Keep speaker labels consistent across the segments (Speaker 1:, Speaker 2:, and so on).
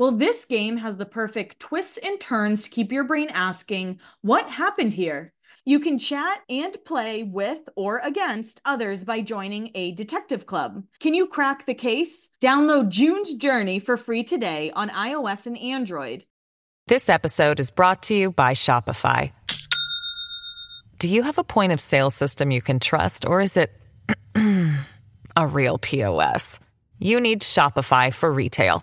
Speaker 1: Well, this game has the perfect twists and turns to keep your brain asking, what happened here? You can chat and play with or against others by joining a detective club. Can you crack the case? Download June's Journey for free today on iOS and Android.
Speaker 2: This episode is brought to you by Shopify. Do you have a point of sale system you can trust, or is it a real POS? You need Shopify for retail.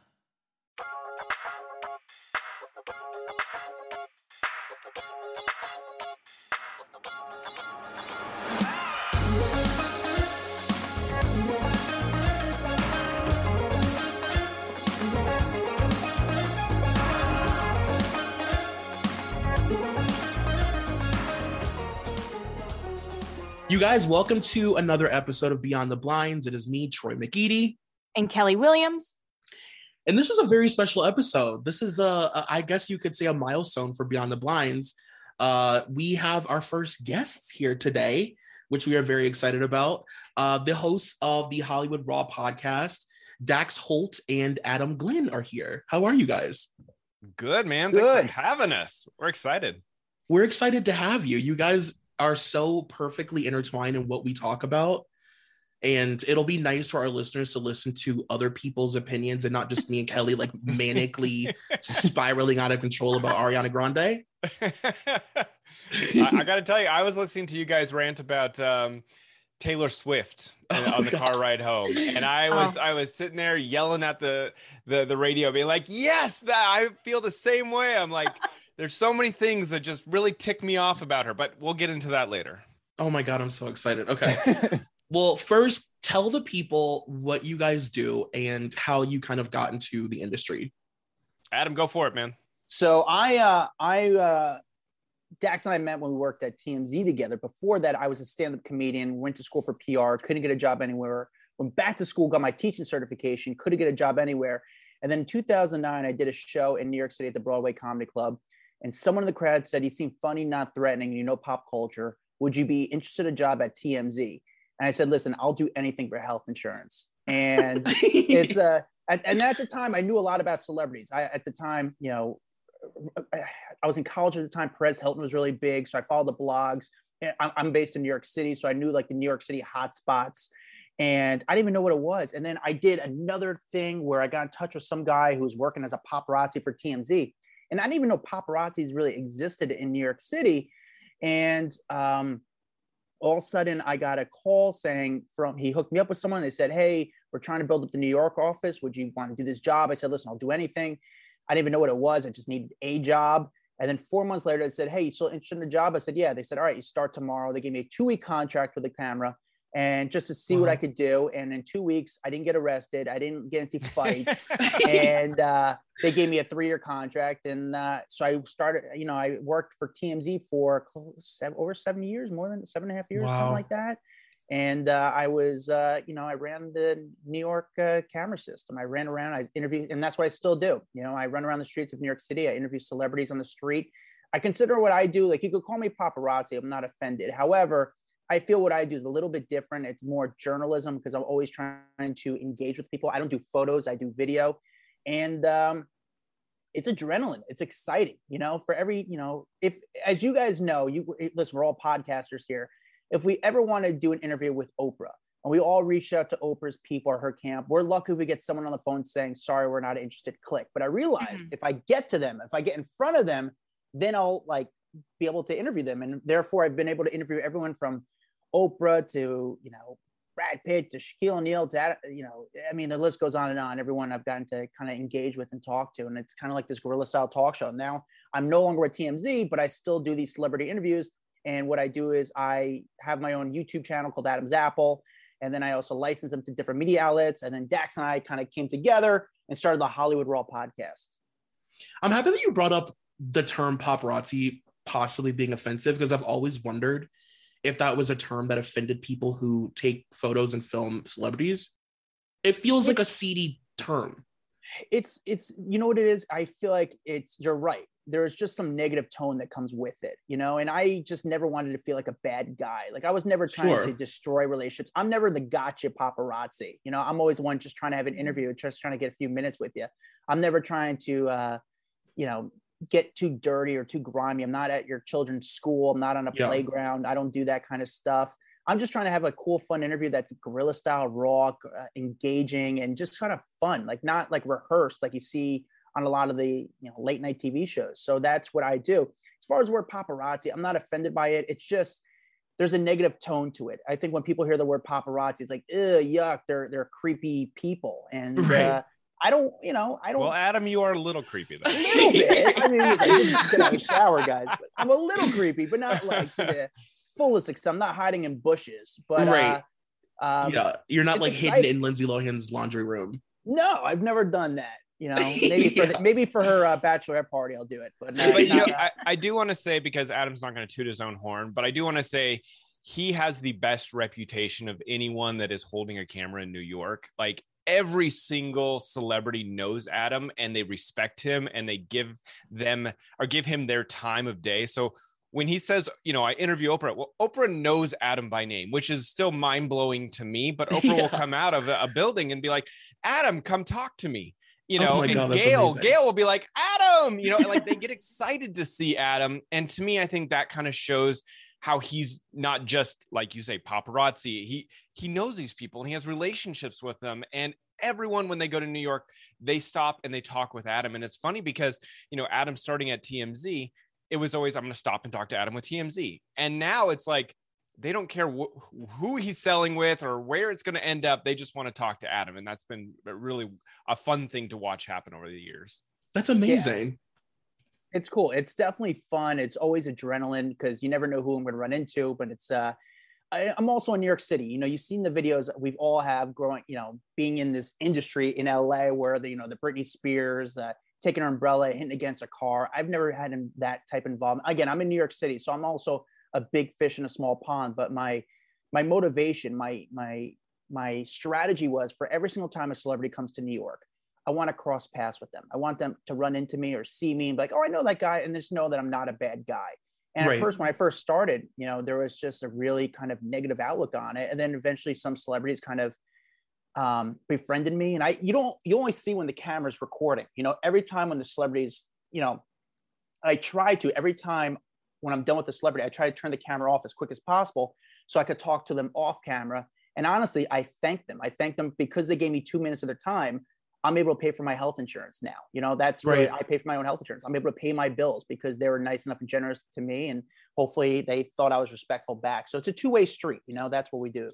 Speaker 3: You guys, welcome to another episode of Beyond the Blinds. It is me, Troy McEady.
Speaker 1: And Kelly Williams.
Speaker 3: And this is a very special episode. This is, a, a I guess you could say, a milestone for Beyond the Blinds. Uh, we have our first guests here today, which we are very excited about. Uh, the hosts of the Hollywood Raw podcast, Dax Holt and Adam Glyn, are here. How are you guys?
Speaker 4: Good, man.
Speaker 5: Good.
Speaker 4: Thanks for having us. We're excited.
Speaker 3: We're excited to have you. You guys are so perfectly intertwined in what we talk about. And it'll be nice for our listeners to listen to other people's opinions and not just me and Kelly like manically spiraling out of control about Ariana Grande.
Speaker 4: I, I got to tell you, I was listening to you guys rant about um, Taylor Swift
Speaker 3: Oh,
Speaker 4: on the
Speaker 3: God.
Speaker 4: car ride home, and I was I was sitting there yelling at the the the radio, being like, "Yes, that I feel the same way." I'm like, "There's so many things that just really tick me off about her," but we'll get into that later.
Speaker 3: Oh my God, I'm so excited. Okay. well, first, tell the people what you guys do and how you kind of got into the industry.
Speaker 4: Adam, go for it, man.
Speaker 5: So I, uh, I, uh, Dax and I met when we worked at TMZ together. Before that, I was a stand-up comedian. Went to school for PR. Couldn't get a job anywhere. Went back to school, got my teaching certification. Couldn't get a job anywhere. And then in 2009, I did a show in New York City at the Broadway Comedy Club. And someone in the crowd said, "You seem funny, not threatening. You know pop culture. Would you be interested in a job at TMZ?" And I said, "Listen, I'll do anything for health insurance." And it's uh and, and at the time i knew a lot about celebrities i at the time you know i was in college at the time perez hilton was really big so i followed the blogs I'm, I'm based in new york city so i knew like the new york city hot spots and i didn't even know what it was and then i did another thing where i got in touch with some guy who was working as a paparazzi for tmz and i didn't even know paparazzis really existed in new york city and um all of a sudden I got a call saying from he hooked me up with someone. They said, Hey, we're trying to build up the New York office. Would you want to do this job? I said, Listen, I'll do anything. I didn't even know what it was. I just needed a job. And then four months later, they said, Hey, you still interested in the job? I said, Yeah. They said, All right, you start tomorrow. They gave me a two week contract with the camera and just to see what I could do. And in two weeks, I didn't get arrested. I didn't get into fights. and uh, they gave me a three year contract. And uh, so I started, you know, I worked for TMZ for close, seven, over seven years, more than seven and a half years,
Speaker 3: Wow.
Speaker 5: something like that. And uh, I was, uh, you know, I ran the New York uh, camera system. I ran around, I interviewed, and that's what I still do. You know, I run around the streets of New York City. I interview celebrities on the street. I consider what I do, like you could call me paparazzi. I'm not offended. However, I feel what I do is a little bit different. It's more journalism because I'm always trying to engage with people. I don't do photos, I do video. And um, it's adrenaline. It's exciting, you know, for every, you know, if, as you guys know, you listen, we're all podcasters here. If we ever want to do an interview with Oprah and we all reach out to Oprah's people or her camp, we're lucky if we get someone on the phone saying, sorry, we're not interested, click. But I realized
Speaker 1: Mhm.
Speaker 5: if I get to them, if I get in front of them, then I'll like be able to interview them. And therefore, I've been able to interview everyone from Oprah to you know Brad Pitt to Shaquille O'Neal to you know, I mean, the list goes on and on. Everyone I've gotten to kind of engage with and talk to, and it's kind of like this guerrilla style talk show. Now I'm no longer at TMZ, but I still do these celebrity interviews. And what I do is I have my own YouTube channel called Adam's Apple, and then I also license them to different media outlets. And then Dax and I kind of came together and started the Hollywood Raw podcast.
Speaker 3: I'm happy that you brought up the term paparazzi possibly being offensive because I've always wondered if that was a term that offended people who take photos and film celebrities. It feels like a seedy term.
Speaker 5: It's it's you know what it is. I feel like it's you're right. There's just some negative tone that comes with it, you know. And I just never wanted to feel like a bad guy. Like I was never trying sure. to destroy relationships. I'm never the gotcha paparazzi. You know, I'm always one just trying to have an interview, just trying to get a few minutes with you. I'm never trying to, uh, you know, get too dirty or too grimy. I'm not at your children's school. I'm not on a yeah. playground. I don't do that kind of stuff. I'm just trying to have a cool, fun interview that's guerrilla style, raw, uh, engaging, and just kind of fun, like not like rehearsed, like you see on a lot of the you know late night TV shows. So that's what I do. As far as the word paparazzi, I'm not offended by it. It's just there's a negative tone to it. I think when people hear the word paparazzi, it's like, ugh, yuck, they're they're creepy people, and right. uh, I don't, you know, I don't.
Speaker 4: Well, Adam, you are a little creepy though.
Speaker 5: A little bit. I mean, I didn't get out of the shower, guys. But I'm a little creepy, but not like to the fullest extent. I'm not hiding in bushes, but right.
Speaker 3: Uh, um, yeah, you're not like exciting. hidden in Lindsay Lohan's laundry room.
Speaker 5: No, I've never done that. You know, maybe yeah. for the, maybe for her uh, bachelorette party, I'll do it. But,
Speaker 4: no, but you know, I, I do want to say because Adam's not going to toot his own horn, but I do want to say he has the best reputation of anyone that is holding a camera in New York. Like every single celebrity knows Adam and they respect him and they give them or give him their time of day. So when he says, you know, I interview Oprah, well, Oprah knows Adam by name, which is still mind blowing to me. But Oprah yeah. will come out of a, building and be like, Adam, come talk to me. You oh know, oh and God, Gail, Gail will be like, Adam, you know, like they get excited to see Adam. And to me, I think that kind of shows how he's not just like you say paparazzi he he knows these people and he has relationships with them and everyone when they go to new york they stop and they talk with adam and it's funny because you know adam starting at tmz it was always i'm going to stop and talk to adam with tmz and now it's like they don't care wh- who he's selling with or where it's going to end up they just want to talk to adam and that's been really a fun thing to watch happen over the years
Speaker 3: that's amazing
Speaker 5: it's cool. It's definitely fun. It's always adrenaline because you never know who I'm going to run into. But it's uh, I, am also in New York City. You know, you've seen the videos that we've all have growing. You know, being in this industry in LA where the you know the Britney Spears uh, taking her umbrella hitting against a car. I've never had that type of involvement. Again, I'm in New York City, so I'm also a big fish in a small pond. But my my motivation, my my my strategy was for every single time a celebrity comes to New York, I want to cross paths with them. I want them to run into me or see me and be like, oh, I know that guy, and just know that I'm not a bad guy. And right. at first, when I first started, you know, there was just a really kind of negative outlook on it. And then eventually some celebrities kind of um, befriended me. And I, you don't, you only see when the camera's recording, you know, every time when the celebrities, you know, I try to, every time when I'm done with the celebrity, I try to turn the camera off as quick as possible so I could talk to them off camera. And honestly, I thank them. I thank them because they gave me two minutes of their time I'm able to pay for my health insurance now. You know, that's right. I pay for my own health insurance. I'm able to pay my bills because they were nice enough and generous to me. And hopefully they thought I was respectful back. So it's a two way street. You know, that's what we do.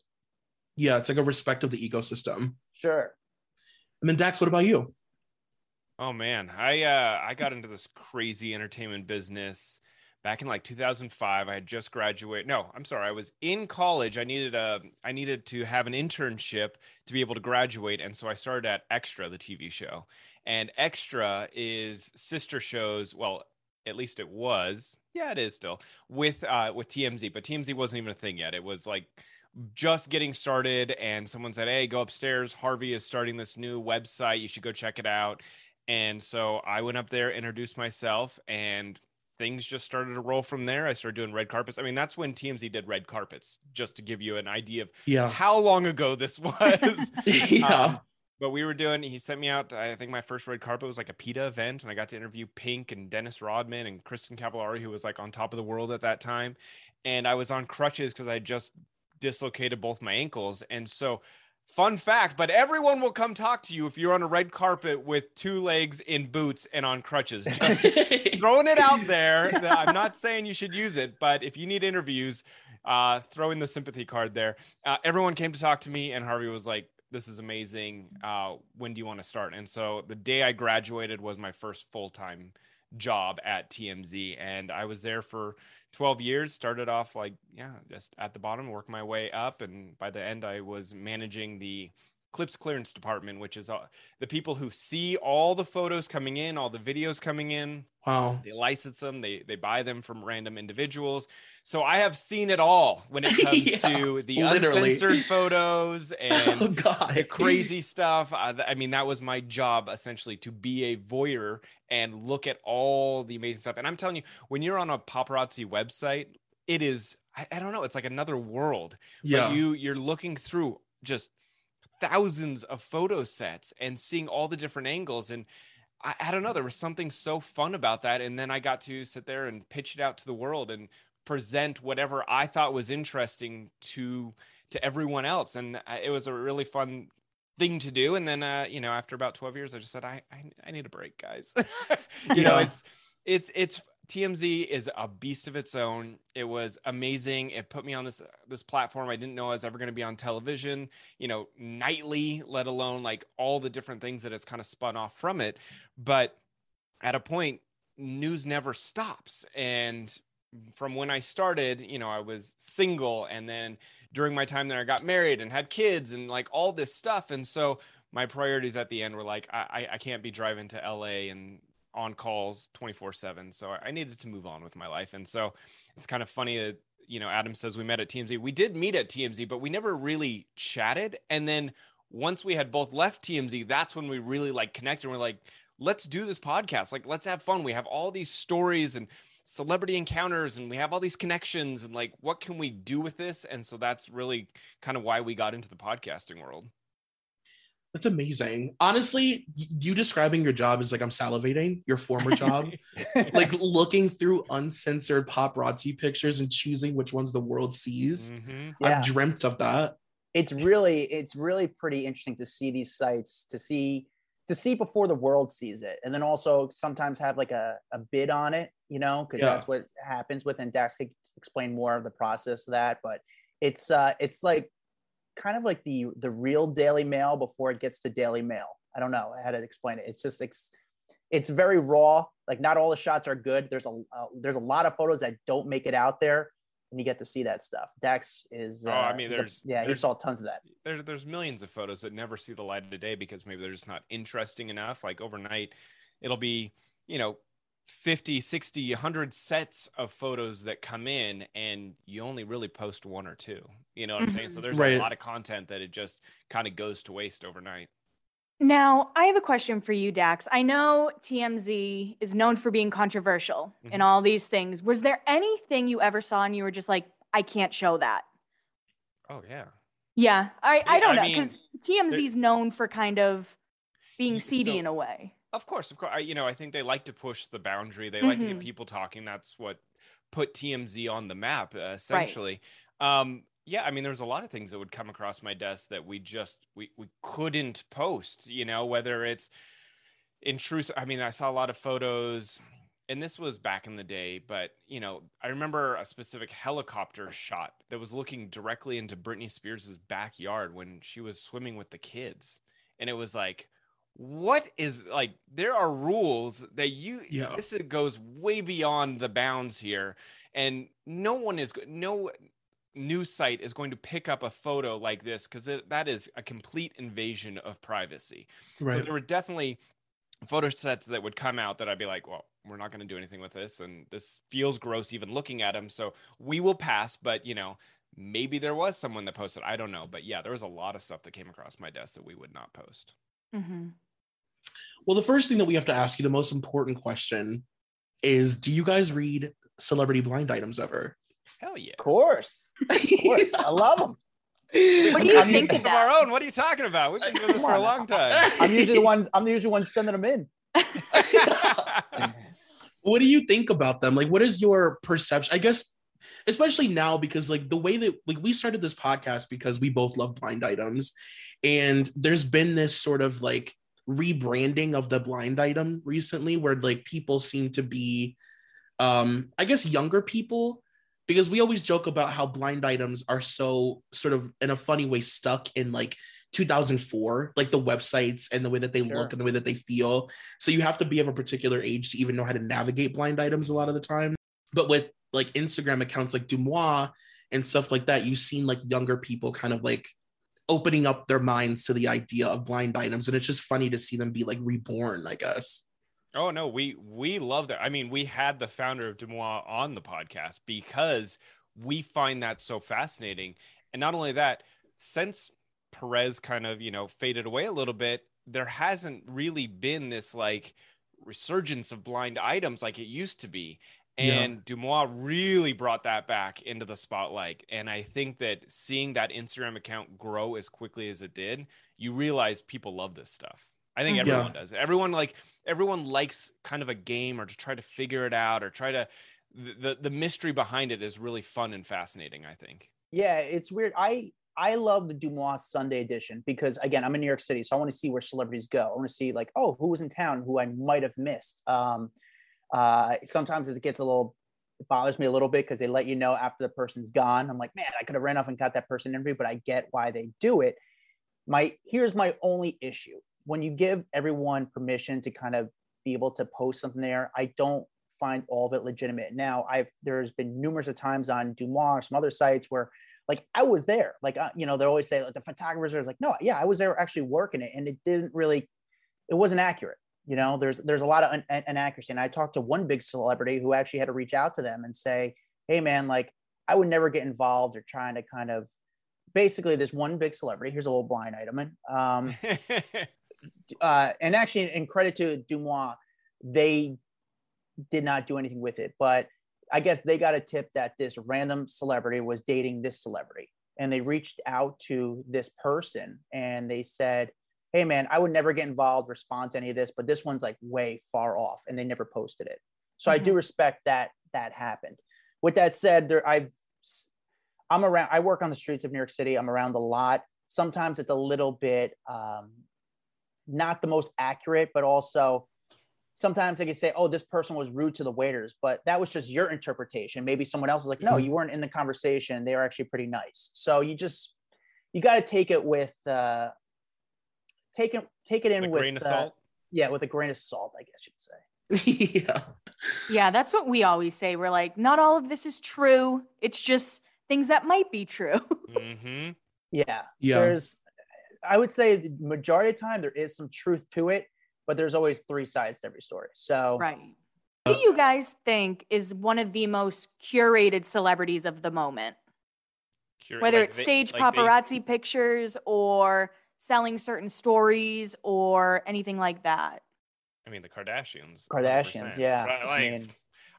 Speaker 3: Yeah. It's like a respect of the ecosystem.
Speaker 5: Sure.
Speaker 3: And then Dax, what about you?
Speaker 4: Oh man, I uh I got into this crazy entertainment business back in like 2005 i had just graduated no i'm sorry i was in college i needed a i needed to have an internship to be able to graduate and so i started at extra the tv show. And extra is sister shows well at least it was yeah it is still with uh with tmz but tmz wasn't even a thing yet. It was like just getting started and someone said hey go upstairs harvey is starting this new website you should go check it out. And so i went up there introduced myself and things just started to roll from there. I started doing red carpets. I mean, that's when TMZ did red carpets, just to give you an idea of
Speaker 3: yeah.
Speaker 4: how long ago this was.
Speaker 3: yeah. Um,
Speaker 4: but we were doing, he sent me out. I think my first red carpet was like a PETA event, and I got to interview Pink and Dennis Rodman and Kristin Cavallari, who was like on top of the world at that time. And I was on crutches because I just dislocated both my ankles. And so fun fact, but everyone will come talk to you if you're on a red carpet with two legs in boots and on crutches. Just throwing it out there. I'm not saying you should use it, but if you need interviews, uh, throw in the sympathy card there. Uh, everyone came to talk to me, and Harvey was like, this is amazing. Uh, when do you want to start? And so the day I graduated was my first full time job at TMZ. And I was there for 12 years, started off like, yeah, just at the bottom, work my way up. And by the end, I was managing the clips clearance department, which is uh, the people who see all the photos coming in, all the videos coming in.
Speaker 3: Wow.
Speaker 4: They license them, they they buy them from random individuals. So I have seen it all when it comes
Speaker 3: Yeah,
Speaker 4: to the
Speaker 3: literally.
Speaker 4: uncensored photos and
Speaker 3: oh God.
Speaker 4: the crazy stuff. Uh, th- I mean, that was my job essentially to be a voyeur and look at all the amazing stuff. And I'm telling you, when you're on a paparazzi website, it is I, I don't know, it's like another world.
Speaker 3: Yeah.
Speaker 4: You you're looking through just thousands of photo sets and seeing all the different angles and I, I don't know there was something so fun about that and then i got to sit there and pitch it out to the world and present whatever i thought was interesting to to everyone else and I- it was a really fun thing to do and then uh you know after about 12 years i just said i i, I need a break guys you know it's it's it's TMZ is a beast of its own. It was amazing. It put me on this this platform. I didn't know I was ever going to be on television, you know, nightly, let alone like all the different things that it's kind of spun off from it. But at a point, news never stops. And from when I started, you know, I was single and then during my time there I got married and had kids and like all this stuff. And so my priorities at the end were like I, I- can't be driving to LA and on calls 24 7 so i needed to move on with my life. And so it's kind of funny that you know adam says we met at tmz we did meet at tmz but we never really chatted. And then once we had both left tmz that's when we really like connected. And we're like let's do this podcast. Like let's have fun. We have all these stories and celebrity encounters and we have all these connections and like what can we do with this and so that's really kind of why we got into the podcasting world
Speaker 3: That's amazing. Honestly, you describing your job is like I'm salivating. Your former job, like looking through uncensored paparazzi pictures and choosing which ones the world sees.
Speaker 4: Mhm.
Speaker 5: Yeah.
Speaker 3: I've dreamt of that.
Speaker 5: it's really it's really pretty interesting to see these sites to see to see before the world sees it and then also sometimes have like a, a bid on it you know because
Speaker 3: Yeah.
Speaker 5: that's what happens with and dax could explain more of the process of that but it's uh it's like kind of like the the real daily mail before it gets to daily mail. I don't know how to explain it. It's just it's it's very raw. Like not all the shots are good. There's a uh, there's a lot of photos that don't make it out there and you get to see that stuff. Dax is
Speaker 4: Oh,
Speaker 5: uh,
Speaker 4: I mean,
Speaker 5: is a-
Speaker 4: there's-
Speaker 5: yeah he saw tons of that.
Speaker 4: There, there's millions of photos that never see the light of the day because maybe they're just not interesting enough. Like overnight it'll be you know 50 60 100 sets of photos that come in and you only really post one or two. You know what i'm saying? So there's
Speaker 3: Right.
Speaker 4: a lot of content that it just kind of goes to waste overnight
Speaker 1: Now, I have a question for you, Dax. I know TMZ is known for being controversial and all these things. Was there anything you ever saw and you were just like, I can't show that?
Speaker 4: oh yeah
Speaker 1: Yeah, I, I don't
Speaker 4: I
Speaker 1: know because TMZ is known for kind of being seedy
Speaker 4: so-
Speaker 1: in a way.
Speaker 4: Of course, of course. I, you know, I think they like to push the boundary. They like to get
Speaker 1: Mhm.
Speaker 4: people talking. That's what put TMZ on the map, uh, essentially. Um, yeah, I mean, there's a lot of things that would come across my desk that we just we we couldn't post. You know, whether it's intrusive. I mean, I saw a lot of photos, and this was back in the day. But you know, I remember a specific helicopter shot that was looking directly into Britney Spears' backyard when she was swimming with the kids, and it was like what is like there are rules that you
Speaker 3: Yeah.
Speaker 4: this goes way beyond the bounds here and no one is no news site is going to pick up a photo like this because that is a complete invasion of privacy. So there were definitely photo sets that would come out that i'd be like well we're not going to do anything with this and this feels gross even looking at them so we will pass but you know maybe there was someone that posted i don't know but yeah there was a lot of stuff that came across my desk that we would not post.
Speaker 1: Hmm
Speaker 3: Well, the first thing that we have to ask you, the most important question, is: Do you guys read celebrity blind items ever?
Speaker 4: Hell yeah
Speaker 5: Of course. Of course. I love them.
Speaker 1: What do you
Speaker 5: I'm-
Speaker 1: think
Speaker 4: of
Speaker 1: of
Speaker 4: our own. What are you talking about? We've been doing this for a long time.
Speaker 5: I'm usually the ones I'm usually the one sending them in.
Speaker 3: what do you think about them? Like, what is your perception? I guess especially now because like the way that like we started this podcast because we both love blind items and there's been this sort of like rebranding of the blind item recently where like people seem to be um i guess younger people because we always joke about how blind items are so sort of in a funny way stuck in like 2004 like the websites and the way that they sure. look and the way that they feel. So you have to be of a particular age to even know how to navigate blind items a lot of the time. But with like instagram accounts like Deuxmoi and stuff like that you've seen like younger people kind of like opening up their minds to the idea of blind items. And it's just funny to see them be like reborn i guess
Speaker 4: Oh no, we we love that. I mean, we had the founder of Deuxmoi on the podcast because we find that so fascinating. And not only that, since Perez kind of, you know, faded away a little bit, there hasn't really been this like resurgence of blind items like it used to be. And yeah. Deuxmoi really brought that back into the spotlight. And I think that seeing that Instagram account grow as quickly as it did, you realize people love this stuff. I think mm-hmm. everyone yeah. does. Everyone like everyone likes kind of a game or to try to figure it out or try to the the mystery behind it is really fun and fascinating, I think.
Speaker 5: Yeah, it's weird. I I love the Deuxmoi Sunday edition because again, I'm in New York City, so I want to see where celebrities go. I want to see like, oh, who was in town who I might have missed. Um, uh, sometimes it gets a little it bothers me a little bit because they let you know after the person's gone. I'm like, man, I could have ran off and got that person interview, but I get why they do it. My here's my only issue when you give everyone permission to kind of be able to post something there, I don't find all of it legitimate. Now, I've there's been numerous of times on Deuxmoi or some other sites where like I was there, like uh, you know they always say like the photographers are like, no, yeah, I was there actually working it, and it didn't really, it wasn't accurate. You know, there's there's a lot of inaccuracy, and I talked to one big celebrity who actually had to reach out to them and say, hey man, like I would never get involved or trying to kind of basically this one big celebrity. Here's a little blind item. Um, uh, and actually, in credit to Deuxmoi, they did not do anything with it. But I guess they got a tip that this random celebrity was dating this celebrity. And they reached out to this person and they said, Hey, man, I would never get involved, respond to any of this, but this one's like way far off. And they never posted it. So mm-hmm. I do mm-hmm. respect that that happened. With that said, there I've I'm around, I work on the streets of New York City. I'm around a lot. Sometimes it's a little bit um, not the most accurate, but also sometimes they can say, oh, this person was rude to the waiters, but that was just your interpretation. Maybe someone else is like, no, mm-hmm. you weren't in the conversation. They were actually pretty nice. So you just, you got to take it with, uh, take it, take it in
Speaker 4: a
Speaker 5: with,
Speaker 4: grain of
Speaker 5: uh,
Speaker 4: salt.
Speaker 5: Yeah. With a grain of salt, I guess you'd say.
Speaker 3: yeah.
Speaker 1: Yeah. That's what we always say. We're like, not all of this is true. It's just things that might be true.
Speaker 4: mm-hmm.
Speaker 5: Yeah.
Speaker 3: Yeah.
Speaker 5: There's, I would say the majority of the time there is some truth to it, but there's always three sides to every story. So
Speaker 1: right. Who do you guys think is one of the most curated celebrities of the moment? Cur- Whether like it's stage like paparazzi pictures or selling certain stories or anything like that.
Speaker 4: I mean, the Kardashians.
Speaker 5: Kardashians, 100%. yeah.
Speaker 4: Like, I, mean,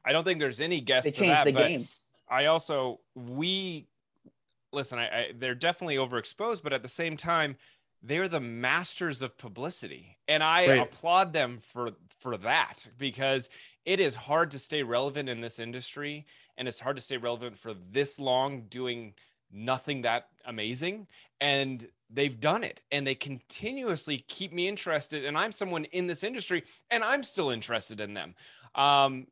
Speaker 4: I don't think there's any guess.
Speaker 5: They changed
Speaker 4: that,
Speaker 5: the game.
Speaker 4: I also we listen, I, I, they're definitely overexposed, but at the same time, they're the masters of publicity, and I right. applaud them for for that because it is hard to stay relevant in this industry, and it's hard to stay relevant for this long doing nothing that amazing. And they've done it and they continuously keep me interested. And i'm someone in this industry and i'm still interested in them. Um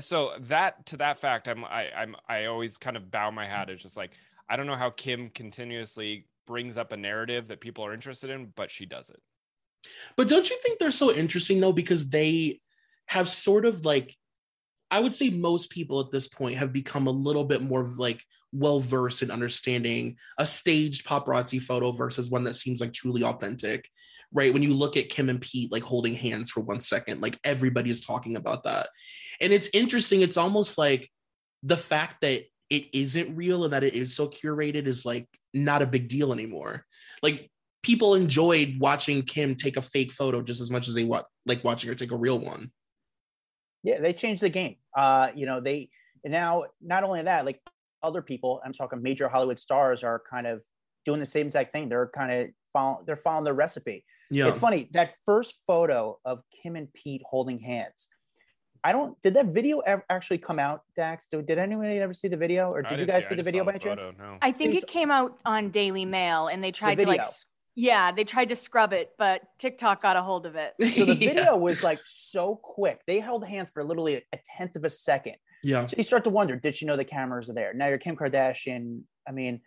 Speaker 4: so that to that fact i'm I, i'm i always kind of bow my hat it's just like I don't know how Kim continuously brings up a narrative that people are interested in, but she does it.
Speaker 3: But don't you think they're so interesting though? Because they have sort of like, I would say most people at this point have become a little bit more like well versed in understanding a staged paparazzi photo versus one that seems like truly authentic, right? When you look at Kim and Pete like holding hands for one second, like everybody is talking about that. And it's interesting. It's almost like the fact that it isn't real and that it is so curated is like not a big deal anymore. Like people enjoyed watching Kim take a fake photo just as much as they like watching her take a real one.
Speaker 5: Yeah, they changed the game. Uh, you know, they now not only that, like other people, I'm talking major Hollywood stars are kind of doing the same exact thing. They're kind of following they're following the recipe. Yeah. It's funny that first photo of Kim and Pete holding hands I don't. Did that video ever actually come out, Dax? Did, did anybody ever see the video, or did you guys
Speaker 4: I
Speaker 5: see the video by
Speaker 4: the
Speaker 5: chance?
Speaker 4: photo, No.
Speaker 6: I think
Speaker 5: It's-
Speaker 6: it came out on Daily Mail and they tried to like, yeah, they tried to scrub it, but TikTok got a hold of it.
Speaker 5: So the
Speaker 3: Yeah.
Speaker 5: video was like so quick. They held hands for literally a tenth of a second.
Speaker 3: Yeah.
Speaker 5: So you start to wonder, did she know the cameras are there? Now you're Kim Kardashian. I mean,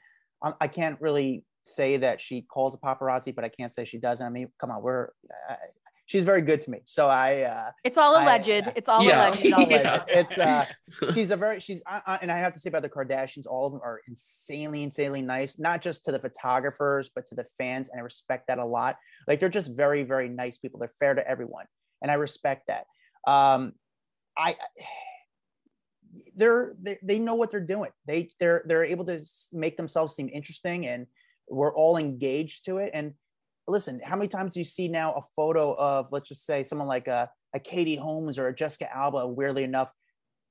Speaker 5: I, I can't really say that she calls a paparazzi, but I can't say she doesn't. I mean, come on, we're. Uh, she's very good to me. So I. Uh,
Speaker 6: It's all
Speaker 5: I-
Speaker 6: alleged. It's all
Speaker 3: Yeah.
Speaker 6: alleged.
Speaker 5: it's all
Speaker 3: Yeah.
Speaker 5: it's uh, she's a very she's I, I, and I have to say about the Kardashians, all of them are insanely, insanely nice. Not just to the photographers, but to the fans, and I respect that a lot. Like they're just very, very nice people. They're fair to everyone, and I respect that. Um, I they're they, they know what they're doing. They they're they're able to make themselves seem interesting, and we're all engaged to it. And listen, how many times do you see now a photo of let's just say someone like a a Katie Holmes or a Jessica Alba, weirdly enough,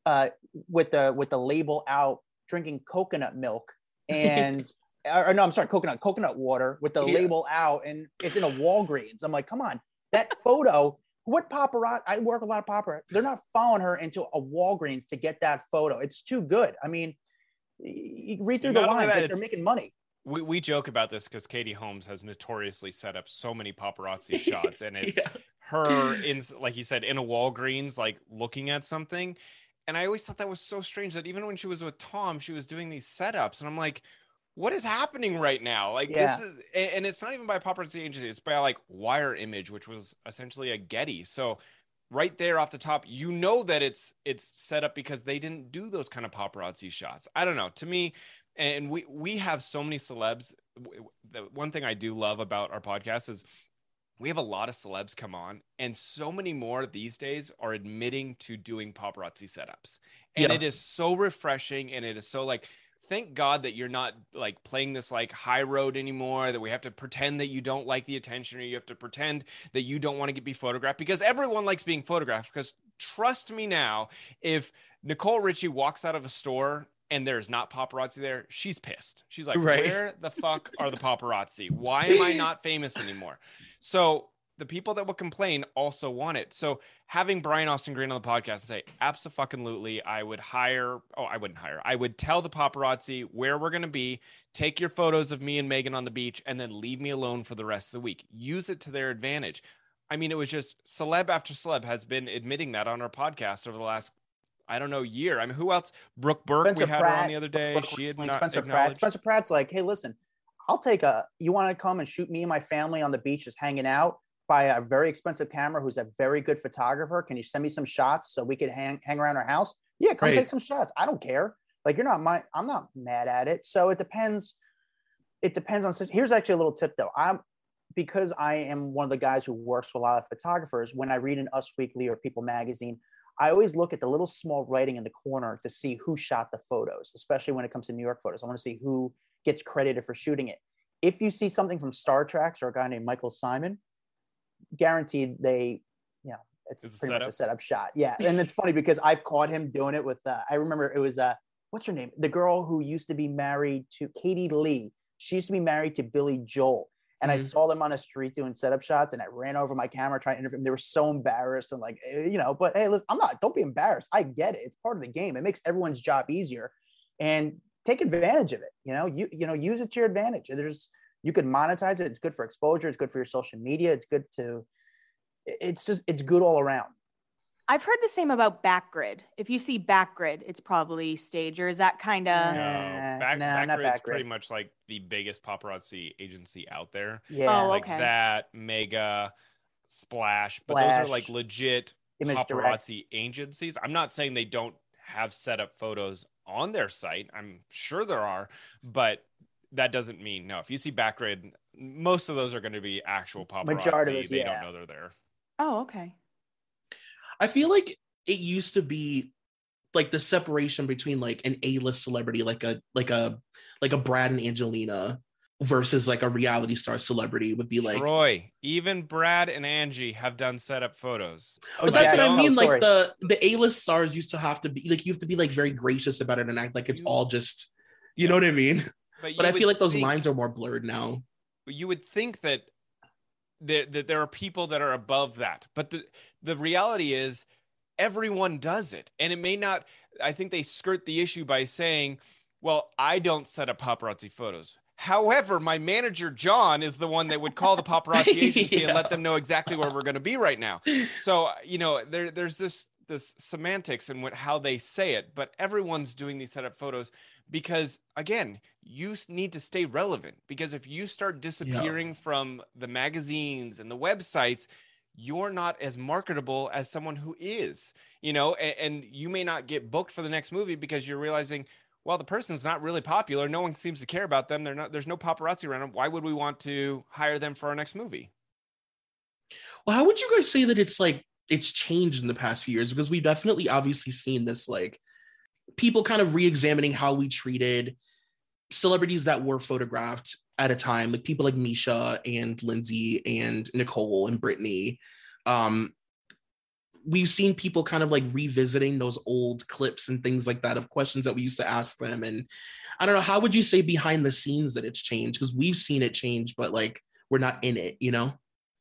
Speaker 5: uh, with the with the label out, drinking coconut milk and. Or, no, I'm sorry, coconut coconut water with the
Speaker 3: Yeah.
Speaker 5: label out, and it's in a Walgreens. I'm like, come on, that photo. What paparazzi? I work a lot of paparazzi. They're not following her into a Walgreens to get that photo. It's too good. I mean, you read through the
Speaker 4: Not only
Speaker 5: lines,
Speaker 4: that,
Speaker 5: like they're making money.
Speaker 4: We, we joke about this because Katie Holmes has notoriously set up so many paparazzi shots, and it's
Speaker 3: Yeah.
Speaker 4: her in like he said in a Walgreens, like looking at something. And I always thought that was so strange that even when she was with Tom, she was doing these setups, and I'm like, what is happening right now? Like
Speaker 5: Yeah.
Speaker 4: this is, and it's not even by paparazzi agency; it's by like Wire Image, which was essentially a Getty. So right there off the top, you know that it's it's set up because they didn't do those kind of paparazzi shots. I don't know. To me, and we we have so many celebs. The one thing I do love about our podcast is we have a lot of celebs come on, and so many more these days are admitting to doing paparazzi setups, and
Speaker 3: Yeah.
Speaker 4: it is so refreshing, and it is so like. Thank God that you're not like playing this like high road anymore. That we have to pretend that you don't like the attention, or you have to pretend that you don't want to get be photographed because everyone likes being photographed. Because trust me now, if Nicole Richie walks out of a store and there's not paparazzi there, she's pissed. She's like,
Speaker 3: Right.
Speaker 4: where the fuck are the paparazzi? Why am I not famous anymore? So the people that will complain also want it. So having Brian Austin Green on the podcast and say, absolutely, I would hire, oh, I wouldn't hire. I would tell the paparazzi where we're going to be, take your photos of me and Megan on the beach, and then leave me alone for the rest of the week. Use it to their advantage. I mean, it was just celeb after celeb has been admitting that on our podcast over the last, I don't know, year. I mean, who else? Brooke Burke,
Speaker 5: Spencer
Speaker 4: we had her on the other day.
Speaker 5: Brooke
Speaker 4: She had
Speaker 5: Risley,
Speaker 4: not
Speaker 5: Spencer Pratt. Spencer Pratt's like, hey, listen, I'll take a. You want to come and shoot me and my family on the beach, just hanging out? by a very expensive camera. Who's a very good photographer? Can you send me some shots so we could hang hang around our house? Yeah, come
Speaker 3: Right.
Speaker 5: take some shots. I don't care. Like you're not my. I'm not mad at it. So it depends. It depends on. Here's actually a little tip though. I'm because I am one of the guys who works with a lot of photographers. When I read an Us Weekly or People Magazine, I always look at the little small writing in the corner to see who shot the photos, especially when it comes to New York photos. I want to see who gets credited for shooting it. If you see something from Startraks or a guy named Michael Simon, guaranteed they, you know, it's
Speaker 4: It's a
Speaker 5: pretty much a
Speaker 4: setup?
Speaker 5: setup shot. Yeah, and it's funny because I've caught him doing it with. Uh, I remember it was uh, what's her name? The girl who used to be married to Katie Lee. She used to be married to Billy Joel. And I
Speaker 3: Mhm.
Speaker 5: saw them on the street doing setup shots, and I ran over my camera trying to interview them. They were so embarrassed and like, eh, you know, but hey, listen, I'm not. Don't be embarrassed. I get it. It's part of the game. It makes everyone's job easier, and take advantage of it. You know, you you know, use it to your advantage. There's you can monetize it. It's good for exposure. It's good for your social media. It's good to. It's just it's good all around.
Speaker 6: I've heard the same about Backgrid. If you see Backgrid, it's probably stage, or is that kind of?
Speaker 4: No,
Speaker 5: Nah,
Speaker 4: back,
Speaker 5: nah, not
Speaker 4: Backgrid's
Speaker 5: Backgrid.
Speaker 4: pretty much like the biggest paparazzi agency out there.
Speaker 5: Yeah,
Speaker 6: Oh,
Speaker 4: like
Speaker 6: okay.
Speaker 4: that, Mega, Splash, but those are like legit
Speaker 5: Image Direct.
Speaker 4: paparazzi agencies. I'm not saying they don't have set up photos on their site. I'm sure there are, but that doesn't mean no. If you see Backgrid, most of those are going to be actual paparazzi.
Speaker 5: Majority
Speaker 4: they
Speaker 5: yeah.
Speaker 4: don't know they're there.
Speaker 6: Oh, okay.
Speaker 3: I feel like it used to be like the separation between like an A-list celebrity, like a like a like a Brad and Angelina, versus like a reality star celebrity would be like.
Speaker 4: Roy. even Brad and Angie have done setup photos.
Speaker 5: Oh,
Speaker 3: But that's
Speaker 5: yeah,
Speaker 3: what I mean.
Speaker 5: the story.
Speaker 3: Like the the A-list stars used to have to be like you have to be like very gracious about it and act like it's
Speaker 4: You-
Speaker 3: all just, you know what I mean.
Speaker 4: But,
Speaker 3: But I feel like those
Speaker 4: think-
Speaker 3: lines are more blurred now.
Speaker 4: you would think that there, that there are people that are above that but the the reality is everyone does it. And it may not, I think they skirt the issue by saying, well, I don't set up paparazzi photos. However, my manager John is the one that would call the paparazzi agency yeah. and let them know exactly where we're going to be right now. So you know, there there's this this semantics and what how they say it, but everyone's doing these setup photos because again, you need to stay relevant. Because if you start disappearing yeah. from the magazines and the websites, you're not as marketable as someone who is. You know, and, and you may not get booked for the next movie because you're realizing well, the person's not really popular. No one seems to care about them. They're not. There's no paparazzi around them. Why would we want to hire them for our next movie?
Speaker 3: Well, how would you guys say that it's like it's changed in the past few years? Because we've definitely obviously seen this like people kind of re-examining how we treated celebrities that were photographed at a time, like people like Mischa and Lindsay and Nicole and Britney. Um, we've seen people kind of like revisiting those old clips and things like that of questions that we used to ask them. And i don't know how would you say behind the scenes that it's changed? Because we've seen it change but like we're not in it you know?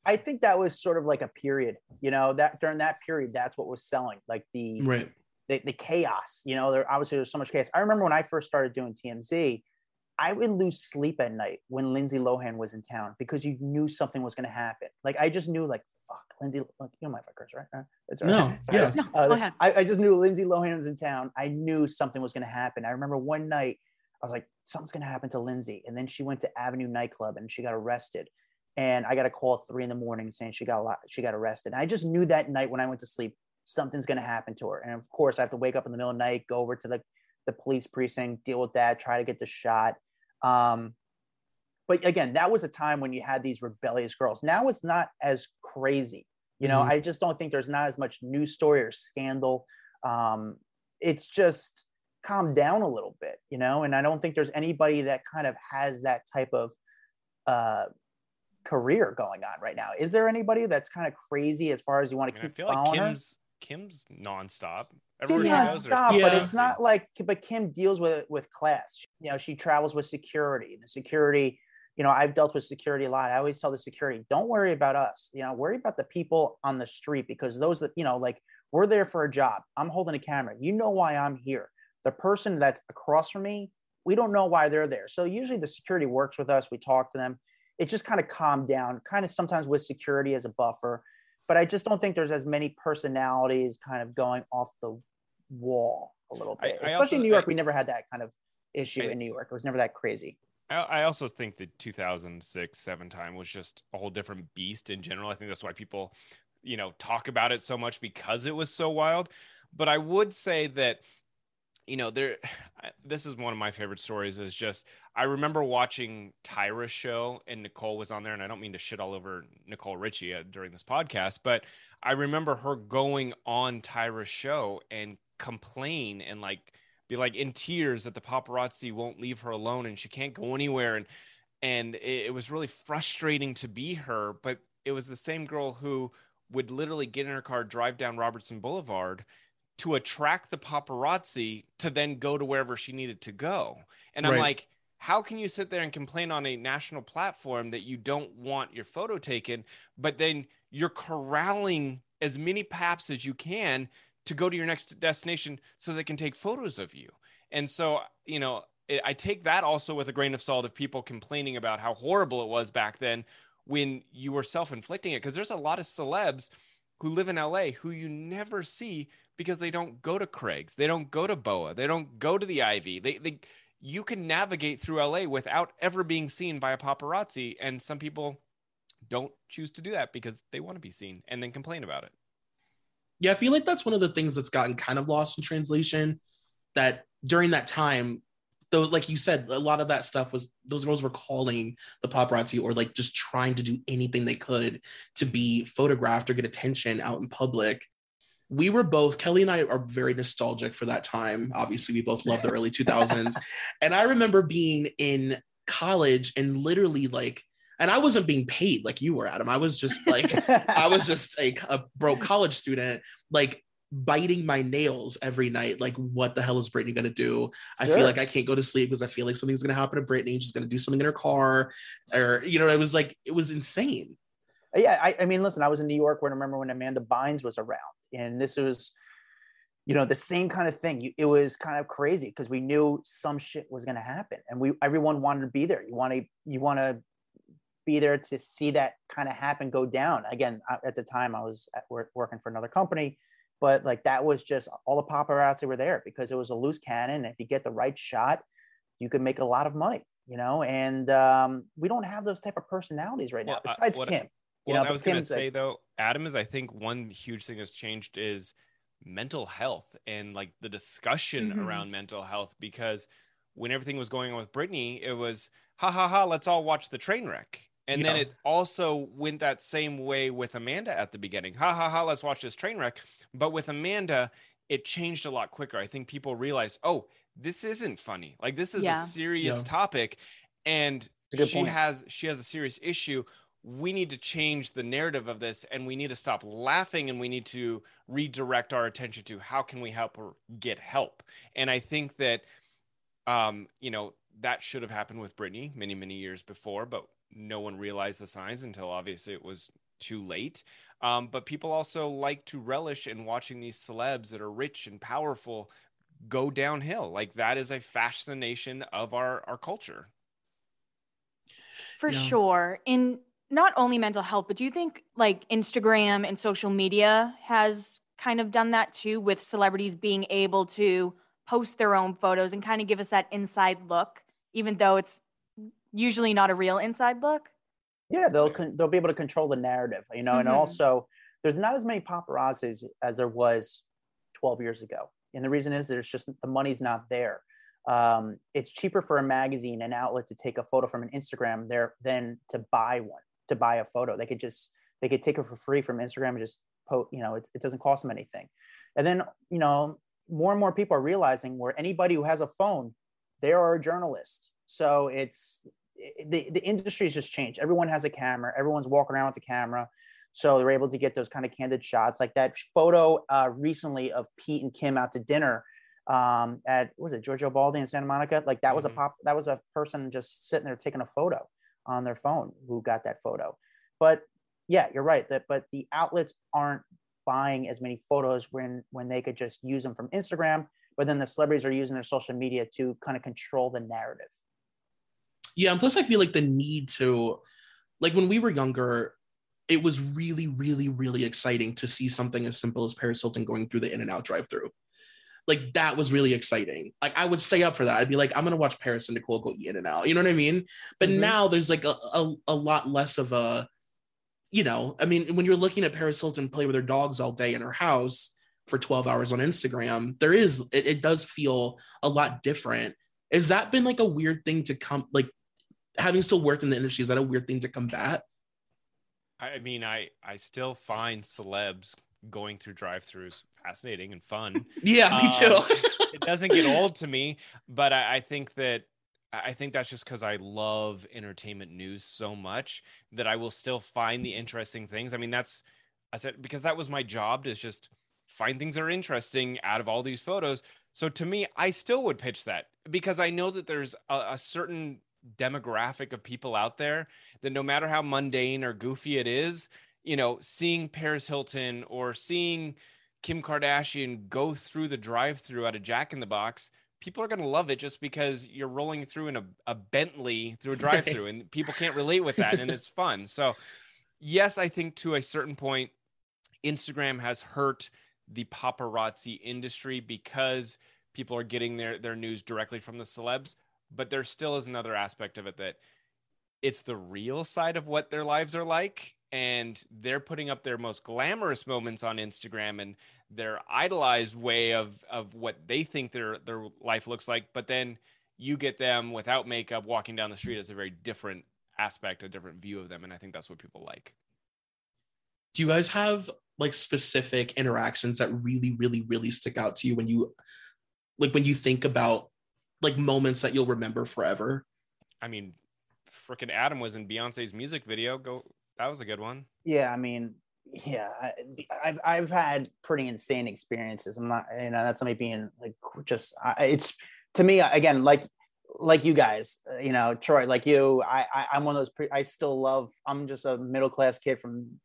Speaker 5: I think that was sort of like a period you know that during that period that's what was selling like the
Speaker 3: right
Speaker 5: the, the chaos you know there obviously there's so much chaos i remember when i first started doing tmz I would lose sleep at night when Lindsay Lohan was in town because you knew something was going to happen. Like I just knew, like fuck, Lindsay. Look, you know my fuckers, right? Uh,
Speaker 3: that's right. No,
Speaker 5: yeah. No, uh, I, I, just knew Lindsay Lohan was in town. I knew something was going to happen. I remember one night I was like, something's going to happen to Lindsay, and then she went to Avenue nightclub and she got arrested. And I got a call at three in the morning saying she got a lot, she got arrested. And I just knew that night when I went to sleep, something's going to happen to her. And of course, I have to wake up in the middle of the night, go over to the the police precinct, deal with that, try to get the shot. Um, but again, that was a time when you had these rebellious girls. Now it's not as crazy. You know, mm-hmm. I just don't think there's not as much news story or scandal. Um, it's just calmed down a little bit, you know, and I don't think there's anybody that kind of has that type of uh, career going on right now. Is there anybody that's kind of crazy as far as you want to I mean, keep I feel following
Speaker 4: like Kim's, Kim's nonstop.
Speaker 5: She's nonstop, yeah. but it's not like. But Kim deals with it with class. You know, she travels with security. The security, you know, I've dealt with security a lot. I always tell the security, don't worry about us. You know, worry about the people on the street because those that you know, like we're there for a job. I'm holding a camera. You know why I'm here. The person that's across from me, we don't know why they're there. So usually the security works with us. We talk to them. It just kind of calmed down. Kind of sometimes with security as a buffer but I just don't think there's as many personalities kind of going off the wall a little bit. I, I Especially also, in New York, I, we never had that kind of issue in New York. It was never that crazy.
Speaker 4: I also think the 2006 seven time was just a whole different beast in general. I think that's why people, you know, talk about it so much because it was so wild. But I would say that you know there this is one of my favorite stories is just i remember watching tyra's show and nicole was on there and i don't mean to shit all over nicole richie uh, during this podcast but i remember her going on tyra's show and complain and like be like in tears that the paparazzi won't leave her alone and she can't go anywhere. And and it, it was really frustrating to be her but it was the same girl who would literally get in her car drive down robertson boulevard to attract the paparazzi to then go to wherever she needed to go. And I'm like, how can you sit there and complain on a national platform that you don't want your photo taken, but then you're corralling as many paps as you can to go to your next destination so they can take photos of you? And so, you know, I take that also with a grain of salt of people complaining about how horrible it was back then when you were self inflicting it. Because there's a lot of celebs who live in LA who you never see because they don't go to Craig's, they don't go to Boa, they don't go to the Ivy. They they you can navigate through LA without ever being seen by a paparazzi, and some people don't choose to do that because they want to be seen and then complain about it.
Speaker 3: Yeah, I feel like that's one of the things that's gotten kind of lost in translation. That during that time, though, like you said, a lot of that stuff was those girls were calling the paparazzi or like just trying to do anything they could to be photographed or get attention out in public we were both Kelly and I are very nostalgic for that time. Obviously, we both love the early 2000s. and I remember being in college and literally like and I wasn't being paid like you were, Adam. I was just like I was just a, a broke college student, like biting my nails every night. Like, what the hell is Britney gonna do? I sure. feel like I can't go to sleep because I feel like something's gonna happen to Britney. She's gonna do something in her car, or you know, it was like it was insane.
Speaker 5: Yeah, I, I mean, listen, I was in New York when I remember when Amanda Bynes was around and this was you know the same kind of thing. It was kind of crazy because we knew some shit was going to happen and we everyone wanted to be there. You want to you want to be there to see that kind of happen go down. Again at the time i was work, working for another company but like that was just all the paparazzi were there because it was a loose cannon if you get the right shot you could make a lot of money you know? And um, we don't have those type of personalities right now well, besides uh, kim
Speaker 4: you know, I was going to say though, Adam is I think one huge thing that's changed is mental health and like the discussion mm-hmm. around mental health because when everything was going on with Britney, it was ha ha ha, let's all watch the train wreck. And yeah. then it also went that same way with Amanda at the beginning. Ha ha ha, let's watch this train wreck. But with Amanda, it changed a lot quicker. I think people realized, oh, this isn't funny. Like this is yeah. a serious yeah. topic. And she point. has she has a serious issue we need to change the narrative of this and we need to stop laughing and we need to redirect our attention to how can we help or get help. And i think that um you know that should have happened with Britney many many years before but no one realized the signs until obviously it was too late. Um, but people also like to relish in watching these celebs that are rich and powerful go downhill. Like that is a fascination of our our culture.
Speaker 6: For yeah. sure. In not only mental health, but do you think like Instagram and social media has kind of done that too with celebrities being able to post their own photos and kind of give us that inside look, even though it's usually not a real inside look?
Speaker 5: Yeah, they'll con- they'll be able to control the narrative, you know, mm-hmm. and also there's not as many paparazzis as there was 12 years ago, and the reason is there's just the money's not there. Um, it's cheaper for a magazine, an outlet, to take a photo from an Instagram there than to buy one to buy a photo. They could just they could take it for free from Instagram and just post. You know, it, it doesn't cost them anything. And then you know, more and more people are realizing where anybody who has a phone, they are a journalist. So it's the the industry's just changed. Everyone has a camera. Everyone's walking around with a camera. So they're able to get those kind of candid shots, like that photo uh, recently of Pete and Kim out to dinner um, at was it Giorgio Baldi in Santa Monica? Like that was mm-hmm. a pop. That was a person just sitting there taking a photo on their phone who got that photo. But yeah, you're right. That but the outlets aren't buying as many photos when when they could just use them from Instagram. But then the celebrities are using their social media to kind of control the narrative.
Speaker 3: Yeah, and plus I feel like the need to, like when we were younger, it was really, really, really exciting to see something as simple as Paris Hilton going through the In and Out drive-through like that was really exciting. Like I would stay up for that. I'd be like, I'm gonna watch Paris and Nicole go in and out. You know what I mean? But mm-hmm. now there's like a, a, a lot less of a, you know, I mean, when you're looking at Paris Hilton play with her dogs all day in her house for 12 hours on Instagram, there is it, it does feel a lot different. Has that been like a weird thing to come like having still worked in the industry? Is that a weird thing to combat?
Speaker 4: I mean, I I still find celebs going through drive-throughs fascinating and fun.
Speaker 3: yeah, me too. Um,
Speaker 4: it doesn't get old to me, but I, I think that I think that's just because I love entertainment news so much that I will still find the interesting things. I mean, that's I said because that was my job to just find things that are interesting out of all these photos. So to me, I still would pitch that because I know that there's a, a certain demographic of people out there that no matter how mundane or goofy it is, you know, seeing Paris Hilton or seeing Kim Kardashian go through the drive-through at a Jack in the Box, people are going to love it just because you're rolling through in a, a Bentley through a drive-through, and people can't relate with that, and it's fun. So, yes, I think to a certain point, Instagram has hurt the paparazzi industry because people are getting their their news directly from the celebs. But there still is another aspect of it that it's the real side of what their lives are like and they're putting up their most glamorous moments on Instagram and their idolized way of of what they think their their life looks like. But then you get them without makeup walking down the street as a very different aspect a different view of them. And I think that's what people like.
Speaker 3: Do you guys have like specific interactions that really really really stick out to you when you like when you think about like moments that you'll remember forever?
Speaker 4: I mean freaking Adam was in Beyonce's music video. Go, that was a good one.
Speaker 5: Yeah, I mean, yeah, I, have I've had pretty insane experiences. I'm not, you know, that's not me being like just. I, it's to me again, like like you guys, uh, you know, Troy, like you. I, I am one of those. Pre- I still love. I'm just a middle class kid from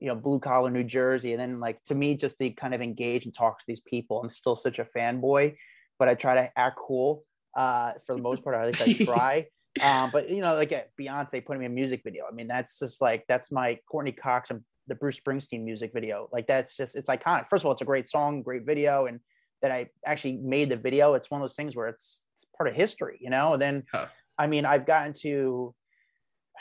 Speaker 5: you know, blue collar New Jersey. And then like to me, just to kind of engage and talk to these people, I'm still such a fanboy, but I try to act cool uh, for the most part. At least I try. Um, but you know, like Beyonce putting me in a music video. I mean, that's just like that's my Courteney Cox and the Bruce Springsteen music video. Like that's just it's iconic. First of all, it's a great song, great video, and that I actually made the video. It's one of those things where it's it's part of history, you know. And then, huh. I mean, I've gotten to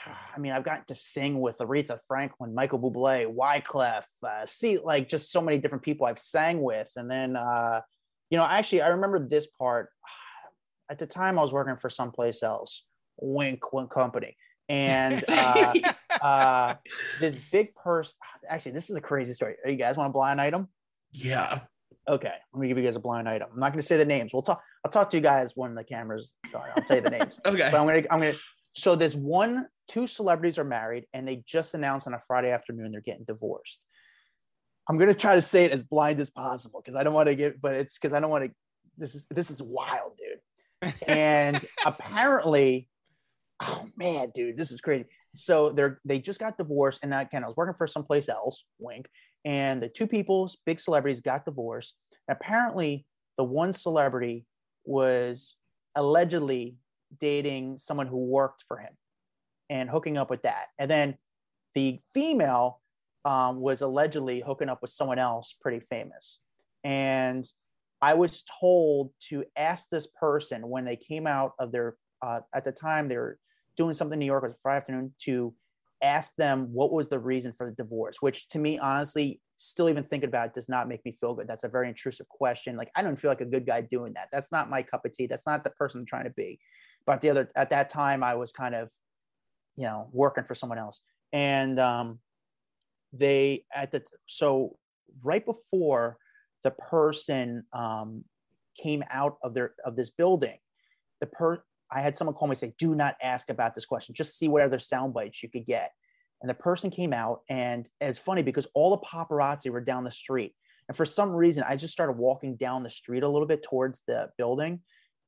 Speaker 5: I mean, I've gotten to sing with Aretha Franklin, Michael Bublé, Wyclef, uh, see, like just so many different people I've sang with. And then, uh, you know, actually, I remember this part. At the time, I was working for someplace else, Wink, wink company, and uh, uh, this big person. Actually, this is a crazy story. You guys want a blind item?
Speaker 3: Yeah.
Speaker 5: Okay, I'm gonna give you guys a blind item. I'm not gonna say the names. We'll talk. I'll talk to you guys when the cameras. Sorry, I'll tell you the names.
Speaker 3: okay.
Speaker 5: But I'm gonna. I'm gonna. So this one two celebrities are married and they just announced on a Friday afternoon they're getting divorced. I'm gonna try to say it as blind as possible because I don't want to get, but it's because I don't want to. This is this is wild, dude. And apparently, oh man, dude, this is crazy. So they're they just got divorced, and again, I was working for someplace else, wink. And the two people, big celebrities, got divorced. And apparently, the one celebrity was allegedly dating someone who worked for him and hooking up with that. And then the female um, was allegedly hooking up with someone else pretty famous. And I was told to ask this person when they came out of their, uh, at the time they were doing something in New York, it was a Friday afternoon, to ask them what was the reason for the divorce, which to me, honestly, still even thinking about it does not make me feel good. That's a very intrusive question. Like, I don't feel like a good guy doing that. That's not my cup of tea. That's not the person I'm trying to be. But the other, at that time, I was kind of you know working for someone else and um, they at the so right before the person um, came out of their of this building the per i had someone call me and say do not ask about this question just see what other sound bites you could get and the person came out and it's funny because all the paparazzi were down the street and for some reason i just started walking down the street a little bit towards the building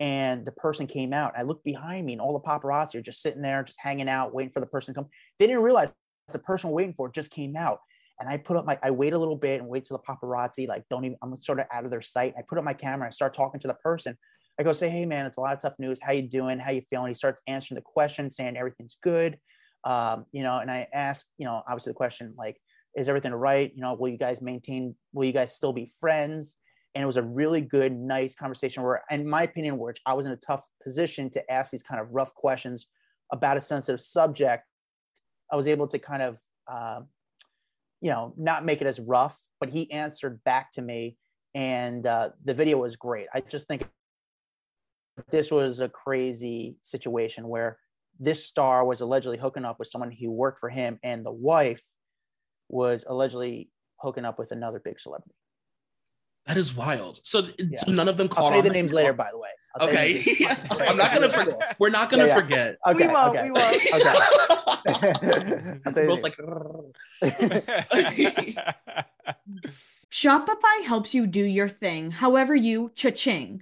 Speaker 5: and the person came out. I looked behind me, and all the paparazzi are just sitting there, just hanging out, waiting for the person to come. They didn't realize the person waiting for just came out. And I put up my, I wait a little bit and wait till the paparazzi, like, don't even, I'm sort of out of their sight. I put up my camera, I start talking to the person. I go say, hey man, it's a lot of tough news. How you doing? How you feeling? He starts answering the question, saying everything's good. Um, you know, and I ask, you know, obviously the question like, is everything right? You know, will you guys maintain? Will you guys still be friends? and it was a really good nice conversation where in my opinion which i was in a tough position to ask these kind of rough questions about a sensitive subject i was able to kind of uh, you know not make it as rough but he answered back to me and uh, the video was great i just think this was a crazy situation where this star was allegedly hooking up with someone who worked for him and the wife was allegedly hooking up with another big celebrity
Speaker 3: that is wild. So, yeah. so none of them
Speaker 5: called. I'll say the names later, by the way.
Speaker 3: I'll okay. I'm not gonna forget. We're not gonna yeah, yeah. forget.
Speaker 5: Okay.
Speaker 6: We won't.
Speaker 5: Okay.
Speaker 6: We won't.
Speaker 5: okay. I'll tell you Both like.
Speaker 1: Shopify helps you do your thing, however you cha-ching.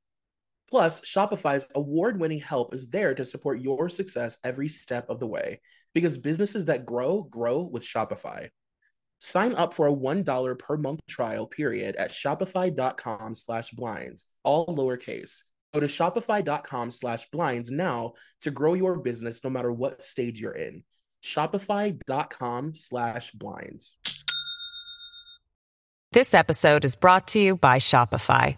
Speaker 3: Plus, Shopify's award winning help is there to support your success every step of the way because businesses that grow, grow with Shopify. Sign up for a $1 per month trial period at shopify.com slash blinds, all lowercase. Go to shopify.com slash blinds now to grow your business no matter what stage you're in. Shopify.com slash blinds.
Speaker 2: This episode is brought to you by Shopify.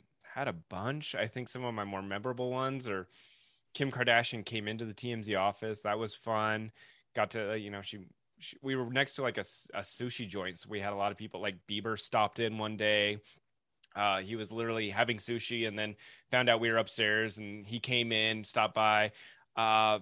Speaker 4: had a bunch. I think some of my more memorable ones are Kim Kardashian came into the TMZ office. That was fun. Got to, you know, she we were next to like a, a sushi joint. So we had a lot of people like Bieber stopped in one day. Uh, he was literally having sushi and then found out we were upstairs and he came in, stopped by. Uh,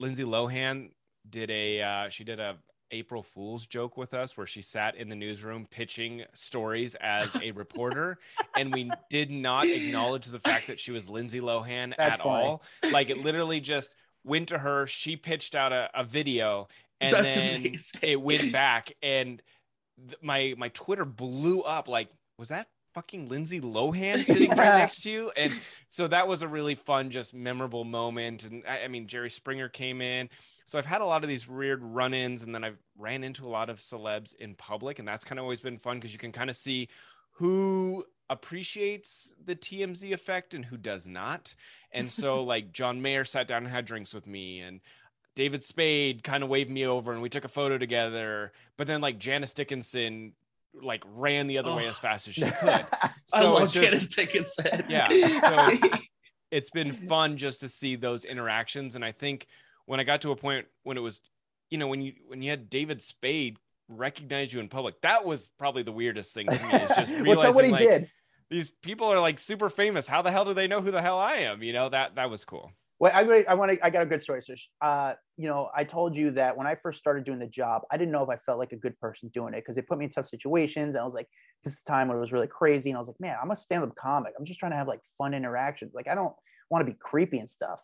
Speaker 4: Lindsay Lohan did a, uh, she did a April Fool's joke with us where she sat in the newsroom pitching stories as a reporter. and we did not acknowledge the fact that she was Lindsay Lohan That's at funny. all. Like it literally just went to her. She pitched out a, a video and That's then amazing. it went back and th- my my Twitter blew up. Like, was that fucking Lindsay Lohan sitting yeah. right next to you? And so that was a really fun, just memorable moment. And I, I mean, Jerry Springer came in. So I've had a lot of these weird run-ins, and then I've ran into a lot of celebs in public, and that's kind of always been fun because you can kind of see who appreciates the TMZ effect and who does not. And so like John Mayer sat down and had drinks with me and David Spade kind of waved me over and we took a photo together. But then like Janice Dickinson like ran the other oh. way as oh. fast as she could. So
Speaker 3: I love just, Janice Dickinson.
Speaker 4: Yeah. So it's been fun just to see those interactions. And I think when I got to a point when it was, you know, when you when you had David Spade recognize you in public, that was probably the weirdest thing to me. Is just realizing what he like, did. These people are like super famous. How the hell do they know who the hell I am? You know that that was cool.
Speaker 5: Well, I, I want to. I got a good story. So, uh, you know, I told you that when I first started doing the job, I didn't know if I felt like a good person doing it because they put me in tough situations. And I was like, this is time when it was really crazy. And I was like, man, I'm a stand-up comic. I'm just trying to have like fun interactions. Like, I don't want to be creepy and stuff.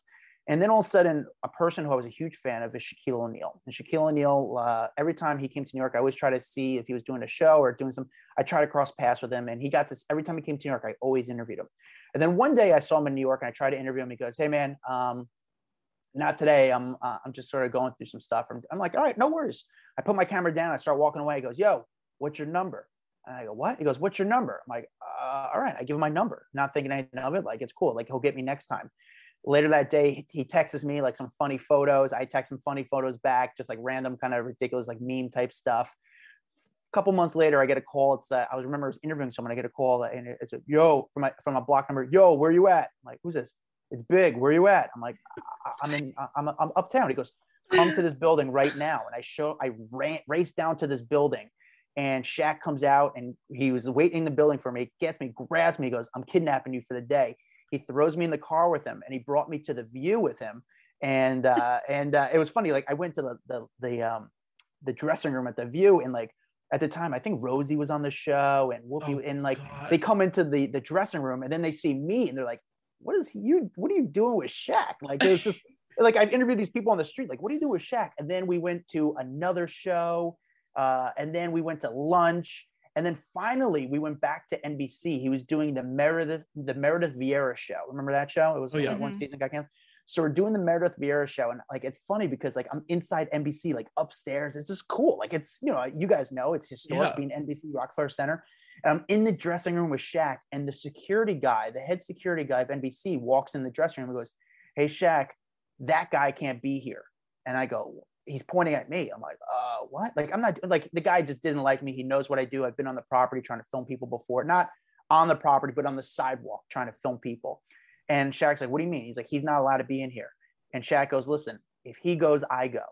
Speaker 5: And then all of a sudden, a person who I was a huge fan of is Shaquille O'Neal. And Shaquille O'Neal, uh, every time he came to New York, I always try to see if he was doing a show or doing some. I try to cross paths with him, and he got this every time he came to New York. I always interviewed him. And then one day I saw him in New York, and I tried to interview him. He goes, "Hey man, um, not today. I'm uh, I'm just sort of going through some stuff. I'm, I'm like, all right, no worries. I put my camera down. I start walking away. He goes, yo, what's your number? And I go, what? He goes, what's your number? I'm like, uh, all right. I give him my number, not thinking anything of it. Like, it's cool. Like, he'll get me next time. Later that day, he texts me like some funny photos. I text him funny photos back, just like random kind of ridiculous, like meme type stuff. A couple months later, I get a call. It's uh, I was remember I was interviewing someone. I get a call and it's a yo from my from a block number. Yo, where you at? I'm like, who's this? It's big. Where you at? I'm like, I'm in, I'm, I'm uptown. He goes, come to this building right now. And I show, I ran, raced down to this building and Shaq comes out and he was waiting in the building for me, gets me, grabs me, goes, I'm kidnapping you for the day. He throws me in the car with him and he brought me to the view with him. And, uh, and uh, it was funny. Like I went to the, the, the, um, the dressing room at the view and like, at the time, I think Rosie was on the show and Whoopi, oh, and like God. they come into the the dressing room and then they see me and they're like, what is he, you? What are you doing with Shaq? Like it was just like I've interviewed these people on the street. Like, what do you do with Shaq? And then we went to another show, uh, and then we went to lunch, and then finally we went back to NBC. He was doing the Meredith the Meredith Vieira show. Remember that show? It was oh, yeah. one mm-hmm. season got canceled. So we're doing the Meredith Vieira show, and like it's funny because like I'm inside NBC, like upstairs. It's just cool. Like it's you know you guys know it's historic yeah. being NBC Rockefeller Center. And I'm in the dressing room with Shaq, and the security guy, the head security guy of NBC, walks in the dressing room and goes, Hey, Shaq, that guy can't be here. And I go, He's pointing at me. I'm like, uh, what? Like, I'm not like the guy just didn't like me. He knows what I do. I've been on the property trying to film people before, not on the property, but on the sidewalk trying to film people. And Shaq's like, What do you mean? He's like, He's not allowed to be in here. And Shaq goes, Listen, if he goes, I go.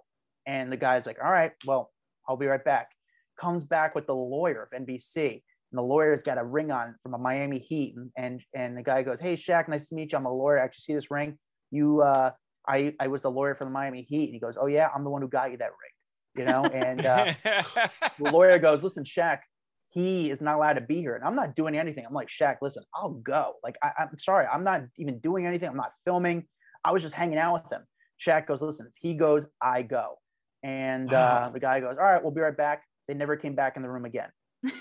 Speaker 5: And the guy's like, All right, well, I'll be right back. Comes back with the lawyer of NBC and the lawyer's got a ring on from a Miami Heat, and and, and the guy goes, "Hey Shaq, nice to meet you. I'm a lawyer. I actually see this ring. You, uh, I I was the lawyer for the Miami Heat." And he goes, "Oh yeah, I'm the one who got you that ring." you know. And uh, the lawyer goes, "Listen, Shaq, he is not allowed to be here, and I'm not doing anything." I'm like, "Shaq, listen, I'll go. Like, I, I'm sorry, I'm not even doing anything. I'm not filming. I was just hanging out with him." Shaq goes, "Listen, if he goes, I go." And uh, the guy goes, "All right, we'll be right back." They never came back in the room again.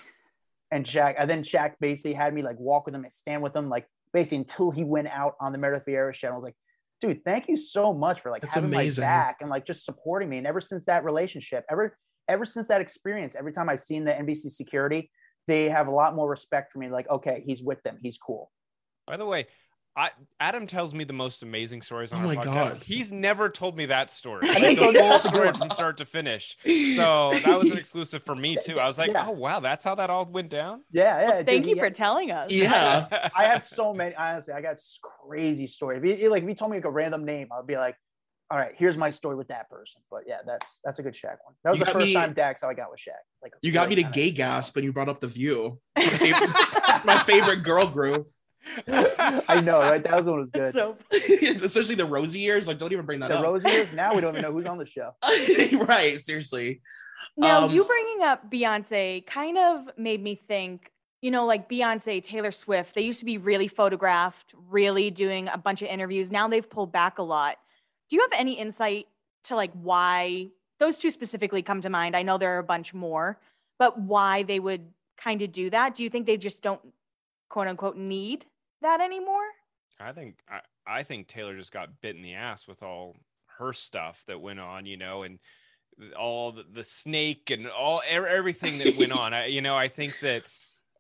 Speaker 5: and Shaq, and then Shaq basically had me like walk with him and stand with him, like basically until he went out on the Meredith Vieira show. I was like, dude, thank you so much for like
Speaker 3: That's
Speaker 5: having
Speaker 3: amazing.
Speaker 5: my back and like just supporting me. And ever since that relationship, ever ever since that experience, every time I've seen the NBC security, they have a lot more respect for me. Like, okay, he's with them, he's cool.
Speaker 4: By the way, I, Adam tells me the most amazing stories on
Speaker 3: Oh
Speaker 4: our
Speaker 3: my
Speaker 4: podcast.
Speaker 3: God.
Speaker 4: He's never told me that story.
Speaker 5: I
Speaker 4: Like,
Speaker 5: think
Speaker 4: the
Speaker 5: so.
Speaker 4: full story from start to finish. So that was an exclusive for me too. I was like,
Speaker 5: Yeah.
Speaker 4: oh wow, that's how that all went down.
Speaker 5: Yeah, yeah.
Speaker 6: Well, thank
Speaker 5: dude,
Speaker 6: you
Speaker 5: he-
Speaker 6: for telling us.
Speaker 3: yeah.
Speaker 5: I have so many. Honestly, I got crazy stories. If you, like, if you told me like a random name, I'd be like, "All right, here's my story with that person." But yeah, that's that's a good Shaq one. That was
Speaker 3: You
Speaker 5: the first
Speaker 3: me-
Speaker 5: time Dax how I got with Shaq. Like
Speaker 3: You got me to gay gasp when you brought up the view. My favorite, my favorite girl group.
Speaker 5: I know, right? That was one was good.
Speaker 6: so
Speaker 3: Especially the Rosie years. Like, don't even bring that
Speaker 5: the
Speaker 3: up.
Speaker 5: rose ears. Now we don't even know who's on the show.
Speaker 3: right. Seriously.
Speaker 6: Now,
Speaker 3: Um,
Speaker 6: you bringing up Beyonce kind of made me think, you know, like Beyonce, Taylor Swift, they used to be really photographed, really doing a bunch of interviews. Now they've pulled back a lot. Do you have any insight to like why those two specifically come to mind? I know there are a bunch more, but why they would kind of do that? Do you think they just don't quote unquote need that anymore?
Speaker 4: I think I, I think Taylor just got bit in the ass with all her stuff that went on, you know, and all the, the snake and all everything that went on. I, you know, I think that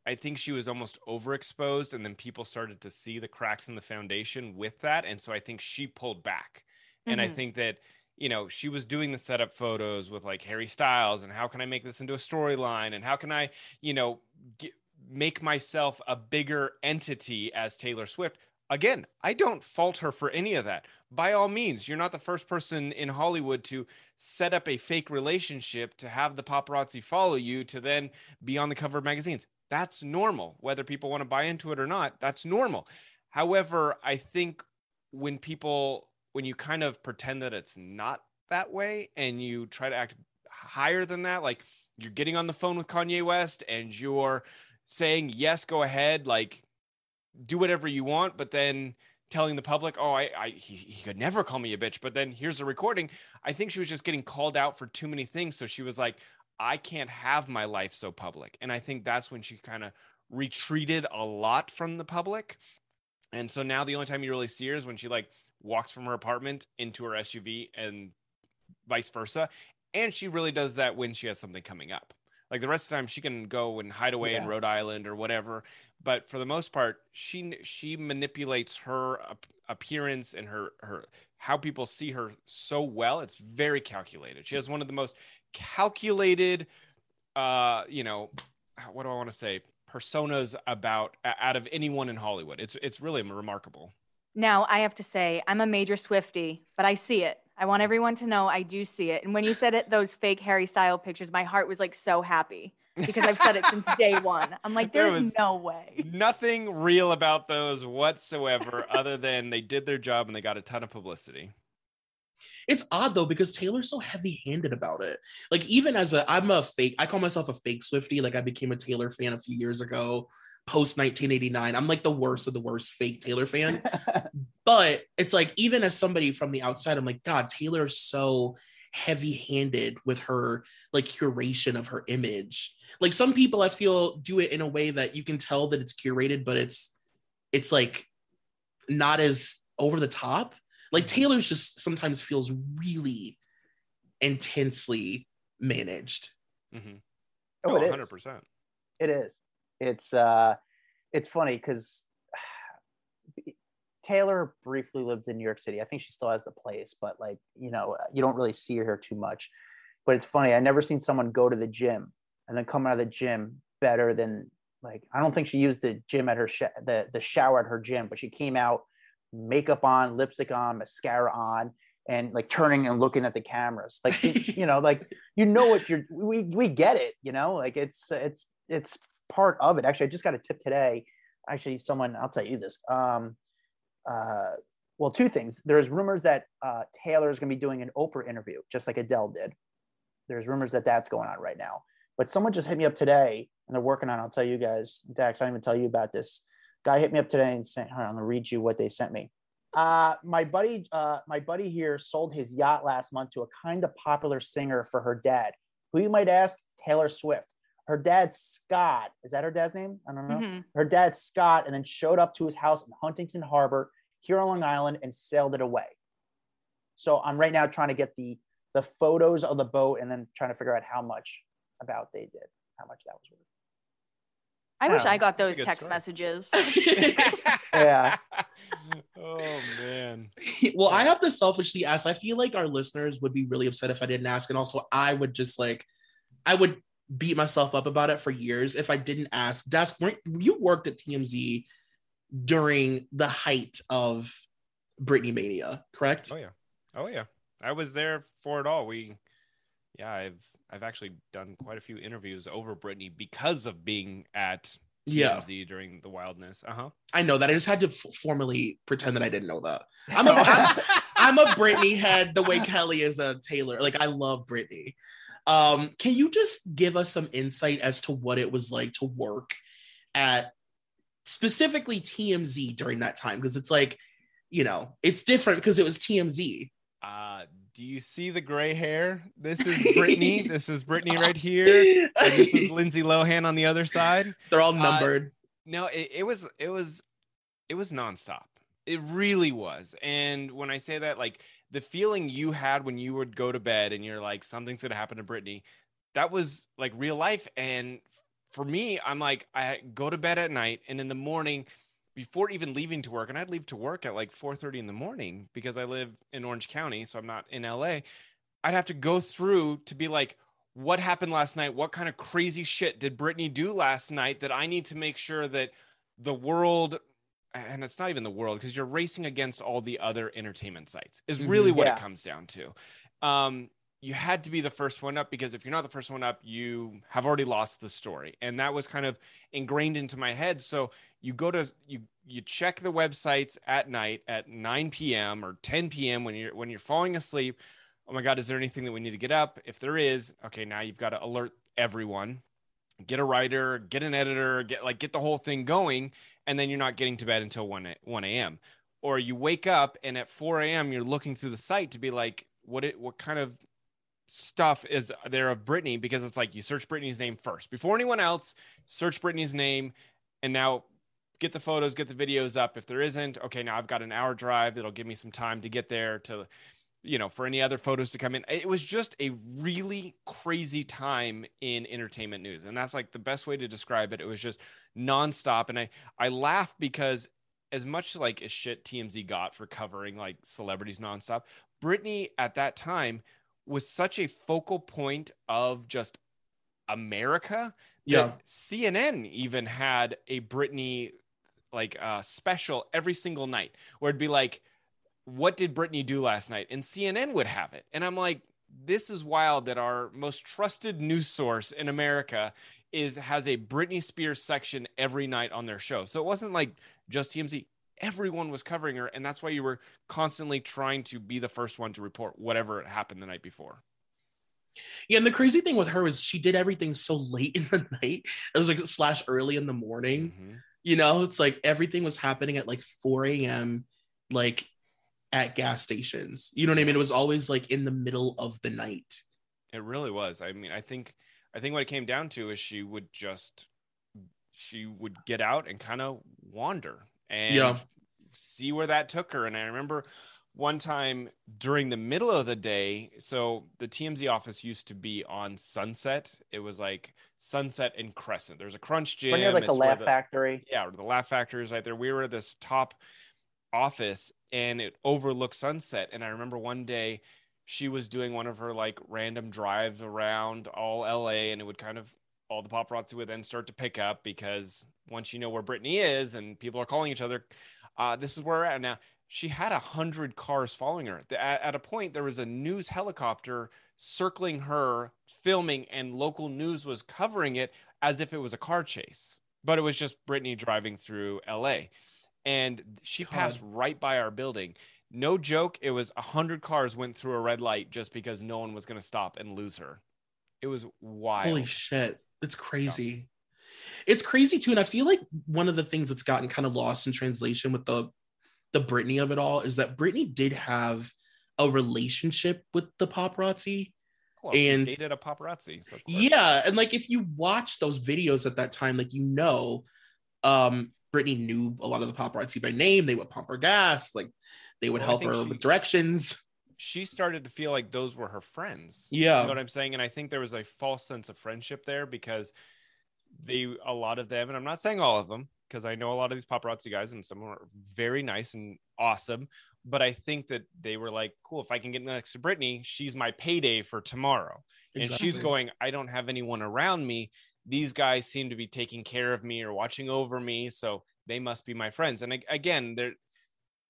Speaker 4: I think she was almost overexposed, and then people started to see the cracks in the foundation with that, and so I think she pulled back. And I
Speaker 6: Mhm.
Speaker 4: think that you know she was doing the setup photos with like Harry Styles, and how can I make this into a storyline, and how can I, you know, get, make myself a bigger entity as Taylor Swift. Again, I don't fault her for any of that. By all means, you're not the first person in Hollywood to set up a fake relationship to have the paparazzi follow you to then be on the cover of magazines. That's normal. Whether people want to buy into it or not, that's normal. However, I think when people, when you kind of pretend that it's not that way and you try to act higher than that, like you're getting on the phone with Kanye West and you're saying, yes, go ahead, like do whatever you want, but then telling the public, oh, I, I he, he could never call me a bitch, but then here's a recording. I think she was just getting called out for too many things. So she was like, I can't have my life so public. And I think that's when she kind of retreated a lot from the public. And so now the only time you really see her is when she like walks from her apartment into her SUV and vice versa. And she really does that when she has something coming up. Like the rest of the time, she can go and hide away in Rhode Island or whatever. But for the most part, she she manipulates her ap- appearance and her her how people see her so well. It's very calculated. She has one of the most calculated, uh, you know, what do I want to say? Personas about out of anyone in Hollywood. It's it's really remarkable.
Speaker 6: Now, I have to say, I'm a major Swiftie, but I see it. I want everyone to know I do see it. And when you said it, those fake Harry style pictures, my heart was like so happy because I've said it since day one. I'm like, there's
Speaker 4: was-
Speaker 6: no way.
Speaker 4: Nothing real about those whatsoever, other than they did their job and they got a ton of publicity.
Speaker 3: It's odd though because Taylor's so heavy-handed about it. Like even as a, I'm a fake. I call myself a fake Swiftie. Like I became a Taylor fan a few years ago, post 1989. I'm like the worst of the worst fake Taylor fan. but it's like even as somebody from the outside, I'm like, God, Taylor is so heavy-handed with her like curation of her image. Like some people I feel do it in a way that you can tell that it's curated, but it's it's like not as over the top. Like Taylor's just sometimes feels really intensely managed.
Speaker 4: Mm-hmm.
Speaker 5: Oh, it is.
Speaker 4: 100%.
Speaker 5: It is. It's uh, it's funny because Taylor briefly lived in New York City. I think she still has the place, but like you know, you don't really see her too much. But it's funny. I never seen someone go to the gym and then come out of the gym better than like. I don't think she used the gym at her sh- the the shower at her gym, but she came out makeup on, lipstick on, mascara on, and like turning and looking at the cameras. Like she, you know, like you know what you're. We we get it. You know, like it's it's it's part of it. Actually, I just got a tip today. Actually, someone I'll tell you this. Um, uh, well, two things. There's rumors that uh, Taylor is going to be doing an Oprah interview, just like Adele did. there's rumors that that's going on right now. But someone just hit me up today, and they're working on. it. I'll tell you guys, Dax. I didn't even tell you about this. Guy hit me up today and sent. I'm gonna read you what they sent me. Uh, my buddy, uh, my buddy here sold his yacht last month to a kind of popular singer for her dad, who you might ask, Taylor Swift. Her dad, Scott, is that her dad's name? I don't know.
Speaker 6: Mhm.
Speaker 5: Her dad, Scott, and then showed up to his house in Huntington Harbor here on Long Island and sailed it away. So I'm right now trying to get the the photos of the boat and then trying to figure out how much about they did, how much that was worth.
Speaker 6: I wish
Speaker 5: Yeah,
Speaker 6: I got those text
Speaker 4: story.
Speaker 6: messages.
Speaker 5: Yeah.
Speaker 4: oh man.
Speaker 3: well, I have to selfishly ask. I feel like our listeners would be really upset if I didn't ask, and also I would just like, I would beat myself up about it for years if I didn't ask. That's weren't you worked at TMZ during the height of Britney mania, correct?
Speaker 4: Oh yeah. Oh yeah. I was there for it all. We yeah, I've I've actually done quite a few interviews over Britney because of being at
Speaker 3: Yeah.
Speaker 4: TMZ during the wildness. Uh-huh.
Speaker 3: I know that. I just had to f- formally pretend that I didn't know that. I'm a, I'm, I'm a Britney head the way Kelly is a Taylor. Like I love Britney. Um, can you just give us some insight as to what it was like to work at specifically TMZ during that time? Because it's like, you know, it's different because it was TMZ.
Speaker 4: Uh do you see the gray hair? This is Britney. this is Britney right here. And this is Lindsay Lohan on the other side.
Speaker 3: They're all
Speaker 4: Uh,
Speaker 3: numbered.
Speaker 4: No, it, it was it was it was nonstop. It really was. And when I say that, like the feeling you had when you would go to bed and you're like, something's gonna happen to Britney, that was like real life. And for me, I'm like, I go to bed at night and in the morning, before even leaving to work, and I'd leave to work at like 4:30 in the morning because I live in Orange County, so I'm not in LA. I'd have to go through to be like, what happened last night? What kind of crazy shit did Britney do last night that I need to make sure that the world, and it's not even the world because you're racing against all the other entertainment sites, is
Speaker 3: Mhm.
Speaker 4: really what
Speaker 5: Yeah.
Speaker 4: it comes down to. Um, you had to be the first one up because if you're not the first one up, you have already lost the story. And that was kind of ingrained into my head. So you go to you you check the websites at night at 9 p.m. or 10 p.m. when you're when you're falling asleep. Oh my God, is there anything that we need to get up? If there is, okay, now you've got to alert everyone. Get a writer, get an editor, get like get the whole thing going, and then you're not getting to bed until 1 1 a.m. Or you wake up and at 4 a.m. you're looking through the site to be like, what it what kind of stuff is there of Britney because it's like you search Britney's name first before anyone else. Search Britney's name, and now get the photos, get the videos up. If there isn't, okay, now I've got an hour drive. It'll give me some time to get there to, you know, for any other photos to come in. It was just a really crazy time in entertainment news, and that's like the best way to describe it. It was just nonstop, and I I laugh because as much like as shit TMZ got for covering like celebrities nonstop, Britney at that time was such a focal point of just America
Speaker 3: Yeah.
Speaker 4: CNN even had a Britney like uh special every single night where it'd be like, what did Britney do last night? And CNN would have it. And I'm like, this is wild that our most trusted news source in America is has a Britney Spears section every night on their show. So it wasn't like just TMZ. Everyone was covering her, and that's why you were constantly trying to be the first one to report whatever happened the night before.
Speaker 3: Yeah, and the crazy thing with her is she did everything so late in the night. It was like slash early in the morning.
Speaker 4: Mhm.
Speaker 3: You know, it's like everything was happening at like 4 a.m. like at gas stations. You know what I mean? It was always like in the middle of the night.
Speaker 4: It really was. I mean, I think I think what it came down to is she would just she would get out and kind of wander and
Speaker 3: Yeah.
Speaker 4: see where that took her. And I remember one time during the middle of the day, so the TMZ office used to be on Sunset. It was like Sunset and Crescent. There's a Crunch Gym.
Speaker 5: Right near like the
Speaker 4: it's where
Speaker 5: Laugh Factory.
Speaker 4: yeah, the Laugh Factory is right there. We were at this top office and it overlooked Sunset. And I remember one day she was doing one of her like random drives around all LA and it would kind of all the paparazzi would then start to pick up because once you know where Britney is and people are calling each other, uh, this is where we're at now. She had a hundred cars following her. At, at a point, there was a news helicopter circling her, filming, and local news was covering it as if it was a car chase. But it was just Britney driving through LA. And she
Speaker 3: God.
Speaker 4: passed right by our building. No joke, it was a hundred cars went through a red light just because no one was going to stop and lose her. It was wild.
Speaker 3: Holy shit. It's crazy. It's crazy too. And I feel like one of the things that's gotten kind of lost in translation with the the Britney of it all is that Britney did have a relationship with the paparazzi.
Speaker 4: Well,
Speaker 3: and-
Speaker 4: dated a paparazzi. So.
Speaker 3: Yeah. And like if you watch those videos at that time, like you know, um, Britney knew a lot of the paparazzi by name. They would pump her gas, like they would
Speaker 4: Well,
Speaker 3: help her
Speaker 4: she-
Speaker 3: with directions.
Speaker 4: she started to feel like those were her friends.
Speaker 3: Yeah.
Speaker 4: You know what I'm saying? And I think there was a false sense of friendship there because they, a lot of them, and I'm not saying all of them, because I know a lot of these paparazzi guys and some are very nice and awesome. But I think that they were like, cool, if I can get next to Britney, she's my payday for tomorrow. And she's going, I don't have anyone around me. These guys seem to be taking care of me or watching over me. So they must be my friends. And again, there,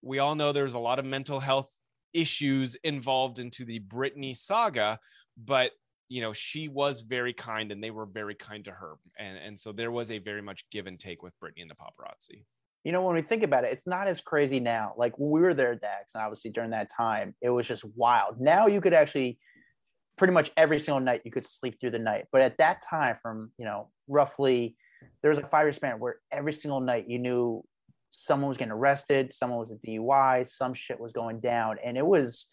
Speaker 4: we all know there's a lot of mental health issues involved into the Britney saga, but you know, she was very kind and they were very kind to her. And, and so there was a very much give and take with Britney and the paparazzi.
Speaker 5: You know, when we think about it, it's not as crazy now. Like we were there, Dax, and obviously during that time, it was just wild. Now you could actually pretty much every single night you could sleep through the night. But at that time, from you know, roughly there was a five year span where every single night you knew someone was getting arrested, someone was a DUI, some shit was going down. And it was,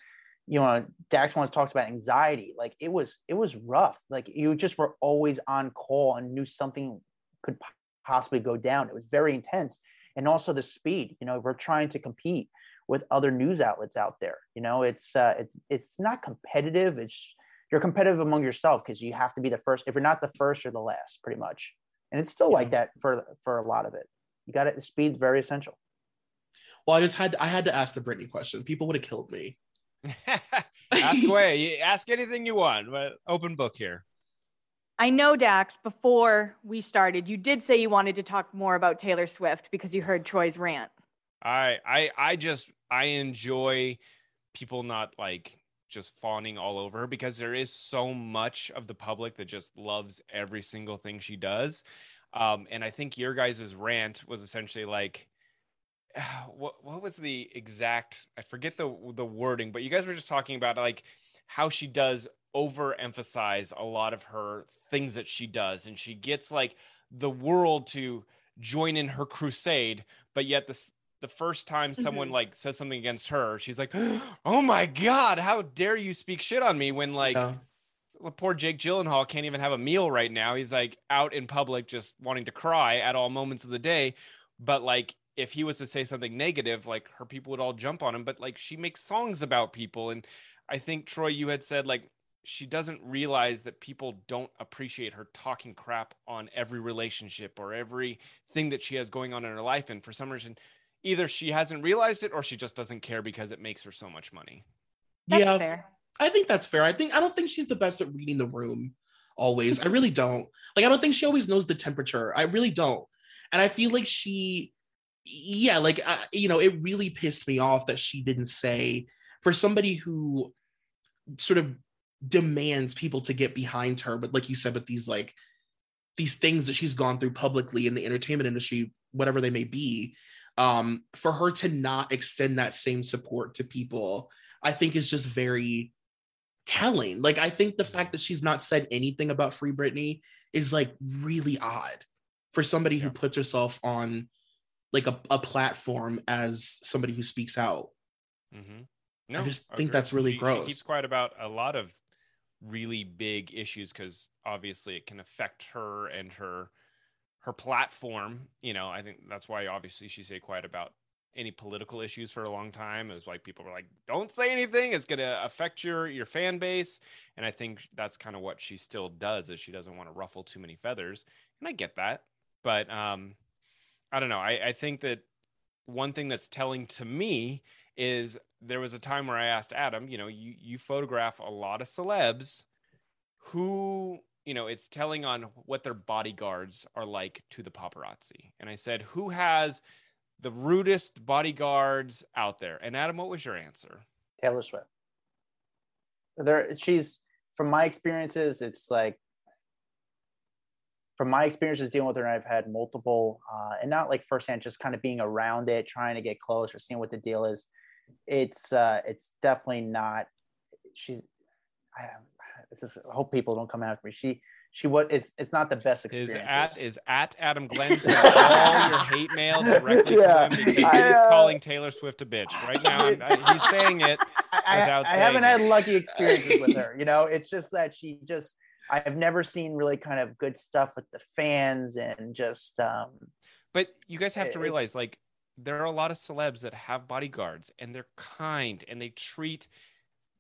Speaker 5: you know, Dax once talks about anxiety. Like it was, it was rough. Like you just were always on call and knew something could possibly go down. It was very intense. And also the speed, you know, we're trying to compete with other news outlets out there. You know, it's uh, it's it's not competitive. It's you're competitive among yourself because you have to be the first. If you're not the first, you're the last, pretty much. And it's still like that for for a lot of it. You got it. Speed's very essential.
Speaker 3: Well, I just had I had to ask the Britney question. People would have killed me.
Speaker 4: ask away. You ask anything you want, but open book here.
Speaker 6: I know, Dax, before we started, you did say you wanted to talk more about Taylor Swift because you heard Troy's rant.
Speaker 4: I I I just I enjoy people not like just fawning all over her because there is so much of the public that just loves every single thing she does. Um, and I think your guys' rant was essentially like what what was the exact I forget the the wording, but you guys were just talking about like how she does overemphasize a lot of her things that she does and she gets like the world to join in her crusade but yet this the first time someone
Speaker 6: Mhm.
Speaker 4: like says something against her she's like oh my god how dare you speak shit on me when like
Speaker 3: Yeah.
Speaker 4: poor Jake Gyllenhaal can't even have a meal right now. He's like out in public just wanting to cry at all moments of the day. But like if he was to say something negative, like her people would all jump on him. But like she makes songs about people. And I think Troy, you had said like she doesn't realize that people don't appreciate her talking crap on every relationship or every thing that she has going on in her life. And for some reason, either she hasn't realized it or she just doesn't care because it makes her so much money.
Speaker 6: That's
Speaker 3: yeah,
Speaker 6: fair.
Speaker 3: I think that's fair. I think I don't think she's the best at reading the room always. I really don't. Like I don't think she always knows the temperature. I really don't. And I feel like she yeah, like uh, you know, it really pissed me off that she didn't say for somebody who sort of demands people to get behind her, but like you said with these like these things that she's gone through publicly in the entertainment industry, whatever they may be, um, for her to not extend that same support to people, I think is just very telling. Like, I think the fact that she's not said anything about Free Britney is like really odd for somebody who puts herself on like a, a platform as somebody who speaks out.
Speaker 4: Mm-hmm. No, I
Speaker 3: just think that's really
Speaker 4: she, She
Speaker 3: gross.
Speaker 4: keeps quiet about a lot of really big issues because obviously it can affect her and her her platform. You know, I think that's why obviously she stayed quiet about any political issues for a long time. It was like people were like, "Don't say anything; it's going to affect your your fan base." And I think that's kind of what she still does is she doesn't want to ruffle too many feathers, and I get that. But um, I don't know. I, I think that one thing that's telling to me is there was a time where I asked Adam, you know, you you photograph a lot of celebs who, you know, it's telling on what their bodyguards are like to the paparazzi. And I said, "Who has the rudest bodyguards out there?" And Adam, what was your answer?
Speaker 5: Taylor Swift. There, she's from my experiences. It's like from my experiences dealing with her, I've had multiple, uh, and not like firsthand, just kind of being around it, trying to get close or seeing what the deal is. It's uh, it's definitely not. She's. I, just, I hope people don't come after me. She she was it's it's not the best experience.
Speaker 4: Is at is at Adam Glyn all your hate mail directly
Speaker 5: Yeah.
Speaker 4: to him because
Speaker 5: I,
Speaker 4: he's
Speaker 5: uh,
Speaker 4: calling Taylor Swift a bitch right now. I, he's saying it.
Speaker 5: I, I,
Speaker 4: without
Speaker 5: I haven't
Speaker 4: saying
Speaker 5: had lucky experiences with her. You know, it's just that she just I've never seen really kind of good stuff with the fans and just um
Speaker 4: But you guys have to realize, like, there are a lot of celebs that have bodyguards and they're kind and they treat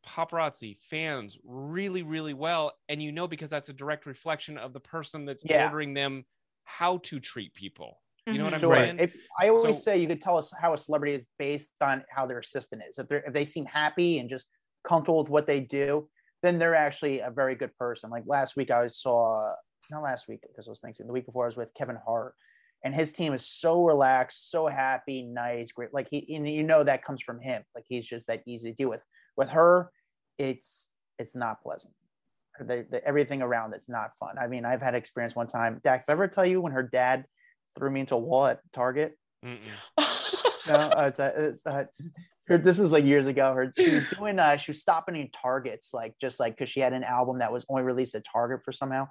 Speaker 4: paparazzi fans really, really well. And you know, because that's a direct reflection of the person that's
Speaker 5: Yeah.
Speaker 4: ordering them how to treat people. You know what I'm mm-hmm.
Speaker 5: sure.
Speaker 4: saying?
Speaker 5: If I always
Speaker 4: So-
Speaker 5: say you could tell us how a celebrity is based on how their assistant is. If they if they seem happy and just comfortable with what they do, then they're actually a very good person. Like last week, I saw not last week because I was Thanksgiving. The week before, I was with Kevin Hart, and his team is so relaxed, so happy, nice, great. Like he, and you know that comes from him. Like he's just that easy to deal with. With her, it's it's not pleasant. The, the everything around it's not fun. I mean, I've had experience one time. Dax, ever tell you when her dad threw me into a wall at Target? No, uh, it's, uh, it's, uh, her, this is like years ago. Her she was doing uh she was stopping in Targets like just like because she had an album that was only released at Target for somehow.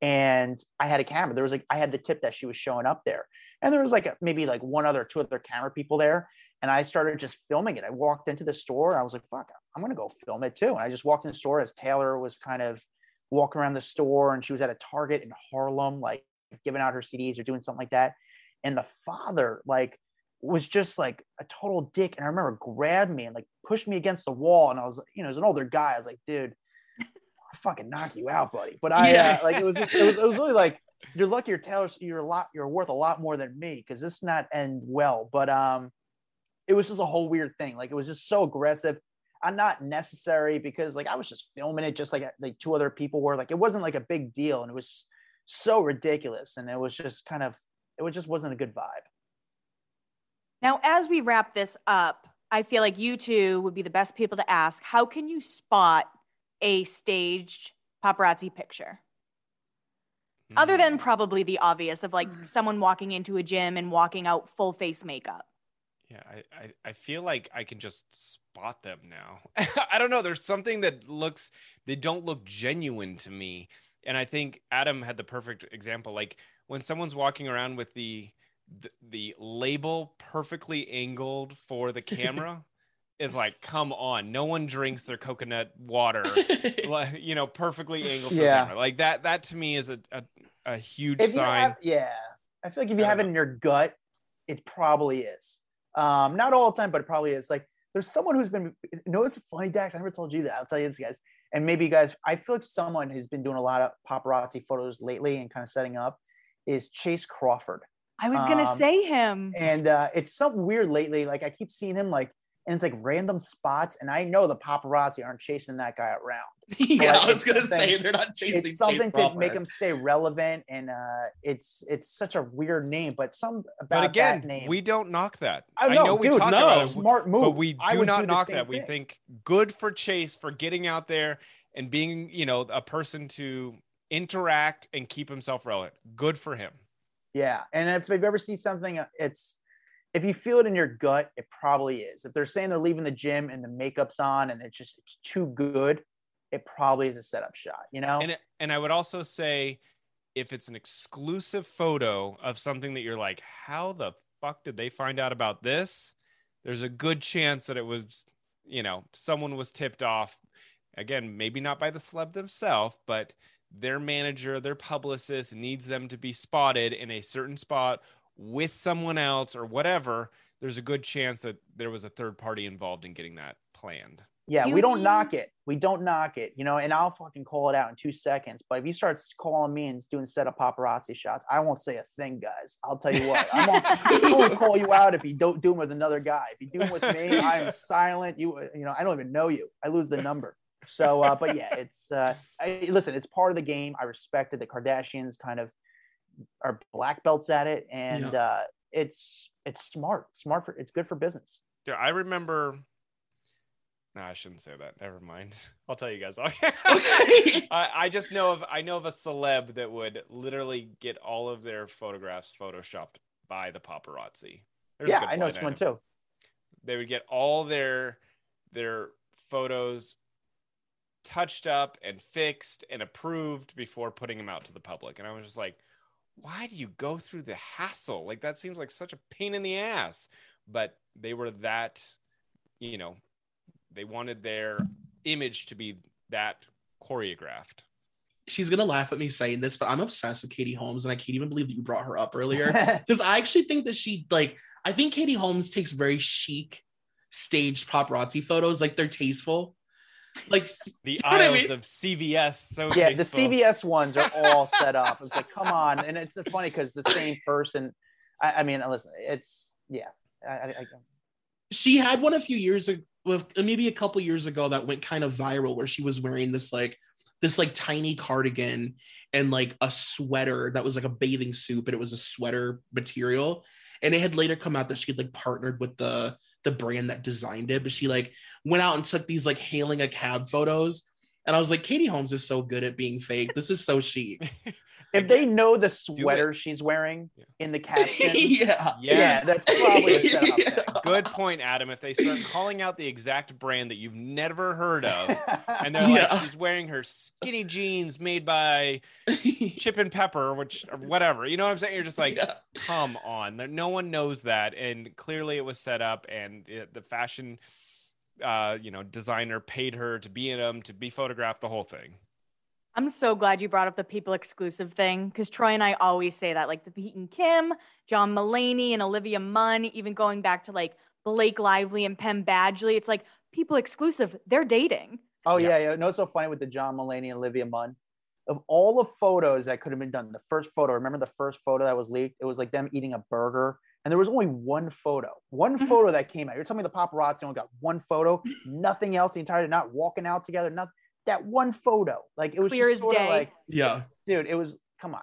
Speaker 5: And I had a camera. There was like I had the tip that she was showing up there. And there was like a, maybe like one other two other camera people there. And I started just filming it. I walked into the store. I was like, fuck, I'm gonna go film it too. And I just walked in the store as Taylor was kind of walking around the store and she was at a Target in Harlem, like giving out her CDs or doing something like that. And the father, like, was just like a total dick. And I remember grabbed me and like pushed me against the wall. And I was, you know, as an older guy, I was like, dude, I'll fucking knock you out, buddy. But I
Speaker 3: Yeah.
Speaker 5: uh, like it was just, it was it was really like you're lucky you're Taylor, you're a lot, you're worth a lot more than me because this not end well. But um it was just a whole weird thing. Like it was just so aggressive. I'm not necessary because like I was just filming it just like like two other people were. Like it wasn't like a big deal, and it was so ridiculous, and it was just kind of it was just wasn't a good vibe.
Speaker 6: Now, as we wrap this up, I feel like you two would be the best people to ask. How can you spot a staged paparazzi picture? Other
Speaker 4: Mm.
Speaker 6: than probably the obvious of like
Speaker 1: Mm.
Speaker 6: someone walking into a gym and walking out full face makeup.
Speaker 4: Yeah, I, I, I feel like I can just spot them now. I don't know. There's something that looks, they don't look genuine to me. And I think Adam had the perfect example. Like when someone's walking around with the, the, the label perfectly angled for the camera, it's like, come on. No one drinks their coconut water, like, you know, perfectly angled for
Speaker 5: Yeah.
Speaker 4: the camera. Like that, that to me is a, a, a huge
Speaker 5: If
Speaker 4: sign.
Speaker 5: have, yeah, I feel like if you have it
Speaker 4: don't
Speaker 5: in your gut, it probably is. Um, not all the time, but it probably is. Like there's someone who's been. You know, it's funny, Dax. I never told you that. I'll tell you this, guys. And maybe you guys. I feel like someone who's been doing a lot of paparazzi photos lately and kind of setting up is Chace Crawford.
Speaker 6: I was gonna
Speaker 5: Um,
Speaker 6: say him.
Speaker 5: and uh, it's something weird lately. Like I keep seeing him like, and it's like random spots, and I know the paparazzi aren't chasing that guy around.
Speaker 3: yeah,
Speaker 5: Like,
Speaker 3: I was gonna say they're not chasing.
Speaker 5: It's something
Speaker 3: Chace
Speaker 5: to make
Speaker 3: Crawford.
Speaker 5: him stay relevant, and uh, it's it's such a weird name, but some about
Speaker 4: but again,
Speaker 5: that name.
Speaker 4: we don't knock that.
Speaker 5: I
Speaker 4: I
Speaker 5: know,
Speaker 4: know we
Speaker 5: dude,
Speaker 4: talk
Speaker 3: no.
Speaker 4: about it.
Speaker 5: smart move,
Speaker 4: But we do not
Speaker 5: the
Speaker 4: knock
Speaker 5: same
Speaker 4: that. We think good for Chace for getting out there and being, you know, a person to interact and keep himself relevant. Good for him.
Speaker 5: Yeah, and if you've ever seen something, uh, it's if you feel it in your gut, it probably is. If they're saying they're leaving the gym and the makeup's on and it's just it's too good, it probably is a setup shot. You know?
Speaker 4: And and I would also say if it's an exclusive photo of something that you're like, how the fuck did they find out about this? There's a good chance that it was, you know, someone was tipped off. Again, maybe not by the celeb themselves, but their manager, their publicist needs them to be spotted in a certain spot with someone else or whatever. There's a good chance that there was a third party involved in getting that planned.
Speaker 5: Yeah,
Speaker 6: You
Speaker 5: we don't
Speaker 6: mean-
Speaker 5: knock it. We don't knock it, you know, and I'll fucking call it out in two seconds. But if you start calling me and doing set of paparazzi shots, I won't say a thing, guys. I'll tell you what. I'm on, I'm gonna call you out if you don't do them with another guy. If you do them with me, I am silent. You, you know, I don't even know you. I lose the number. So, uh, but yeah, it's uh, I, listen. It's part of the game. I respect it. The Kardashians kind of are black belts at it, and
Speaker 3: Yeah.
Speaker 5: uh, it's it's smart. Smart for it's good for business.
Speaker 4: Yeah, I remember. No, I shouldn't say that. Never mind. I'll tell you guys.
Speaker 3: Okay.
Speaker 4: I, I just know of I know of a celeb that would literally get all of their photographs photoshopped by the paparazzi. There's
Speaker 5: yeah, I know
Speaker 4: blind
Speaker 5: someone
Speaker 4: item.
Speaker 5: too.
Speaker 4: They would get all their their photos touched up and fixed and approved before putting them out to the public. And I was just like, why do you go through the hassle? Like that seems like such a pain in the ass. But they were that, you know, they wanted their image to be that choreographed.
Speaker 3: She's gonna laugh at me saying this, but I'm obsessed with Katie Holmes, and I can't even believe that you brought her up earlier. Because I actually think that she like I think Katie Holmes takes very chic, staged paparazzi photos. Like they're tasteful. Like
Speaker 4: The
Speaker 3: know what I
Speaker 4: aisles
Speaker 3: mean?
Speaker 4: of CVS. So
Speaker 5: yeah, the. CVS ones are all set up. It's like, come on, and it's funny because the same person. I, I mean, listen, it's yeah. I, I, I,
Speaker 3: she had one a few years ago, maybe a couple years ago, that went kind of viral, where she was wearing this like this like tiny cardigan and like a sweater that was like a bathing suit, but it was a sweater material. And it had later come out that she had like partnered with the the brand that designed it, but she like went out and took these like hailing a cab photos. And I was like, Katie Holmes is so good at being fake. This is so chic.
Speaker 5: if they know the sweater she's wearing
Speaker 4: Yeah.
Speaker 5: in the caption,
Speaker 3: yeah.
Speaker 5: yeah, that's probably a setup.
Speaker 3: Yeah.
Speaker 4: Good point, Adam. If they start calling out the exact brand that you've never heard of, and they're
Speaker 3: Yeah.
Speaker 4: like, she's wearing her skinny jeans made by Chip and Pepper, which or whatever. You know what I'm saying? You're just like,
Speaker 3: Yeah.
Speaker 4: come on. No one knows that, and clearly it was set up, and it, the fashion, uh, you know, designer paid her to be in them, to be photographed, the whole thing.
Speaker 6: I'm so glad you brought up the people exclusive thing because Troy and I always say that, like the Pete and Kim, John Mulaney, and Olivia Munn, even going back to like Blake Lively and Penn Badgley. It's like people exclusive. They're dating.
Speaker 5: Oh
Speaker 4: Yeah.
Speaker 5: yeah, yeah. No, it's so funny with the John Mulaney and Olivia Munn. Of all the photos that could have been done, the first photo. Remember the first photo that was leaked? It was like them eating a burger, and there was only one photo. One
Speaker 6: Mhm.
Speaker 5: photo that came out. You're telling me the paparazzi only got one photo, nothing else. The entire not walking out together. Not that one photo. Like it was
Speaker 6: Clear
Speaker 5: just
Speaker 6: as
Speaker 5: sort of
Speaker 6: day.
Speaker 5: like,
Speaker 3: Yeah.
Speaker 5: dude. It was come on,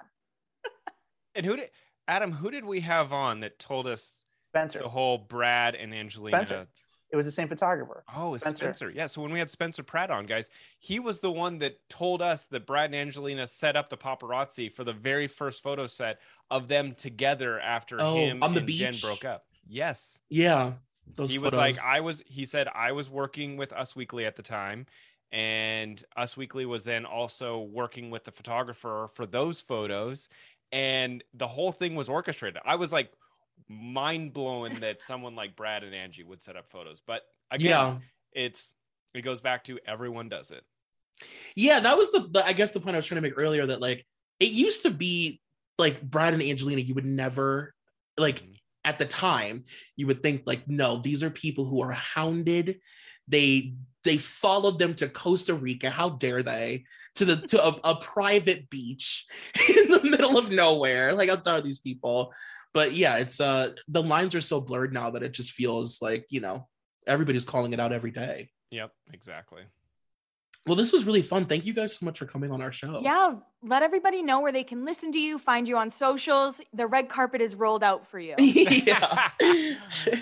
Speaker 4: And who did Adam? Who did we have on that told us
Speaker 5: Spencer.
Speaker 4: the whole Brad and Angelina?
Speaker 5: Spencer. It was the same photographer.
Speaker 4: Oh,
Speaker 5: Spencer.
Speaker 4: Spencer. Yeah. So when we had Spencer Pratt on, guys, he was the one that told us that Brad and Angelina set up the paparazzi for the very first photo set of them together after
Speaker 3: Oh,
Speaker 4: him
Speaker 3: on the
Speaker 4: and Jen broke up. Yes.
Speaker 3: Yeah. Those
Speaker 4: he was like. I was, he said, I was working with Us Weekly at the time. And Us Weekly was then also working with the photographer for those photos. And the whole thing was orchestrated. I was like mind blowing that someone like Brad and Angie would set up photos. But again,
Speaker 3: yeah.
Speaker 4: it's it goes back to everyone does it.
Speaker 3: Yeah, that was the, the I guess the point I was trying to make earlier that like it used to be like Brad and Angelina, you would never like
Speaker 4: Mhm.
Speaker 3: at the time you would think like no, these are people who are hounded. They they followed them to Costa Rica. How dare they? To the to a, a private beach in the middle of nowhere. Like dare these people? But yeah, it's uh the lines are so blurred now that it just feels like, you know, everybody's calling it out every day.
Speaker 4: Yep, exactly.
Speaker 3: Well, this was really fun. Thank you guys so much for coming on our show.
Speaker 6: Yeah. Let everybody know where they can listen to you, find you on socials. The red carpet is rolled out for you.
Speaker 3: yeah.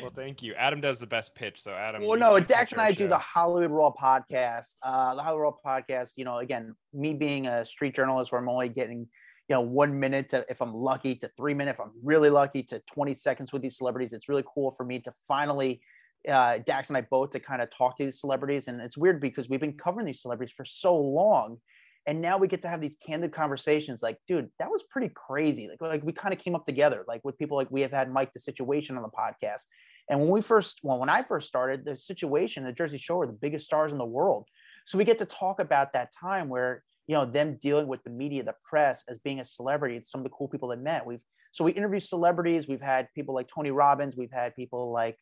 Speaker 4: well, thank you. Adam does the best pitch, so Adam.
Speaker 5: Well, no,
Speaker 4: you
Speaker 5: Dax and
Speaker 4: our
Speaker 5: I do the. Hollywood Raw podcast. Uh, the Hollywood Raw podcast, you know, again, me being a street journalist where I'm only getting, you know, one minute to, if I'm lucky, to three minutes, if I'm really lucky, to 20 seconds with these celebrities. It's really cool for me to finally, uh, Dax and I both to kind of talk to these celebrities. And it's weird because we've been covering these celebrities for so long. And now we get to have these candid conversations like, dude, that was pretty crazy. Like, like we kind of came up together, like with people like we have had Mike the Situation on the podcast. And when we first, well, when I first started, the situation, the Jersey Shore were the biggest stars in the world. So we get to talk about that time where, you know, them dealing with the media, the press as being a celebrity. It's some of the cool people they met. We've, so we interviewed celebrities. We've had people like Tony Robbins. We've had people like,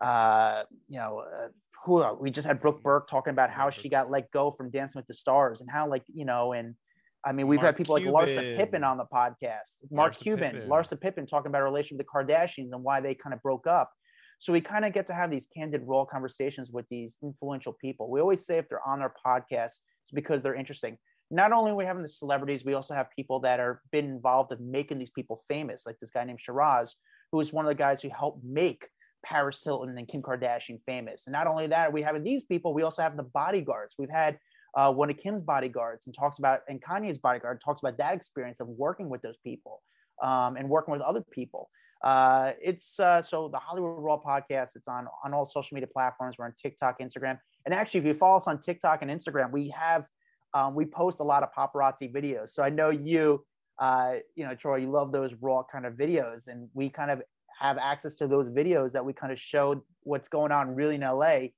Speaker 5: uh, you know, uh, who uh, we just had Brooke Burke talking about how she got let go from Dancing with the Stars and how, like, you know, and I mean, we've
Speaker 4: Mark
Speaker 5: had people like Larsa Pippen on the podcast, Mark
Speaker 4: Larsa
Speaker 5: Cuban,
Speaker 4: Pippen.
Speaker 5: Larsa Pippen talking about her relationship with the Kardashians and why they kind of broke up. So we kind of get to have these candid, raw conversations with these influential people. We always say if they're on our podcast, it's because they're interesting. Not only are we having the celebrities, we also have people that are been involved in making these people famous, like this guy named Shiraz, who is one of the guys who helped make Paris Hilton and Kim Kardashian famous. And not only that, we have these people, we also have the bodyguards. We've had uh, one of Kim's bodyguards and talks about, and Kanye's bodyguard talks about that experience of working with those people um, and working with other people. Uh, it's uh, so the Hollywood Raw podcast. It's on on all social media platforms. We're on TikTok, Instagram, And actually, if you follow us on TikTok and Instagram, we have um, we post a lot of paparazzi videos. So I know you, uh, you know, Troy, you love those raw kind of videos, and we kind of have access to those videos that we kind of show what's going on really in LA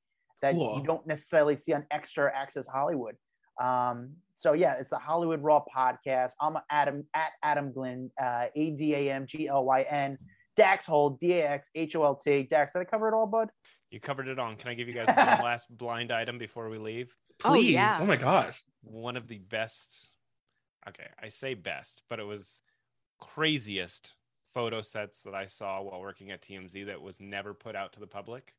Speaker 5: that
Speaker 3: Cool.
Speaker 5: you don't necessarily see on Extra Access Hollywood. Um, so yeah, it's the Hollywood Raw podcast. I'm Adam at Adam Glyn, uh, A D A M G L Y N. Dax Holt, D A X H O L T. Dax, did I cover it all, bud?
Speaker 4: You covered it on. Can I give you guys one last blind item before we leave?
Speaker 6: Oh,
Speaker 3: Please.
Speaker 6: yeah.
Speaker 3: oh my gosh.
Speaker 4: One of the best. Okay, I say best, but it was craziest photo sets that I saw while working at TMZ that was never put out to the public.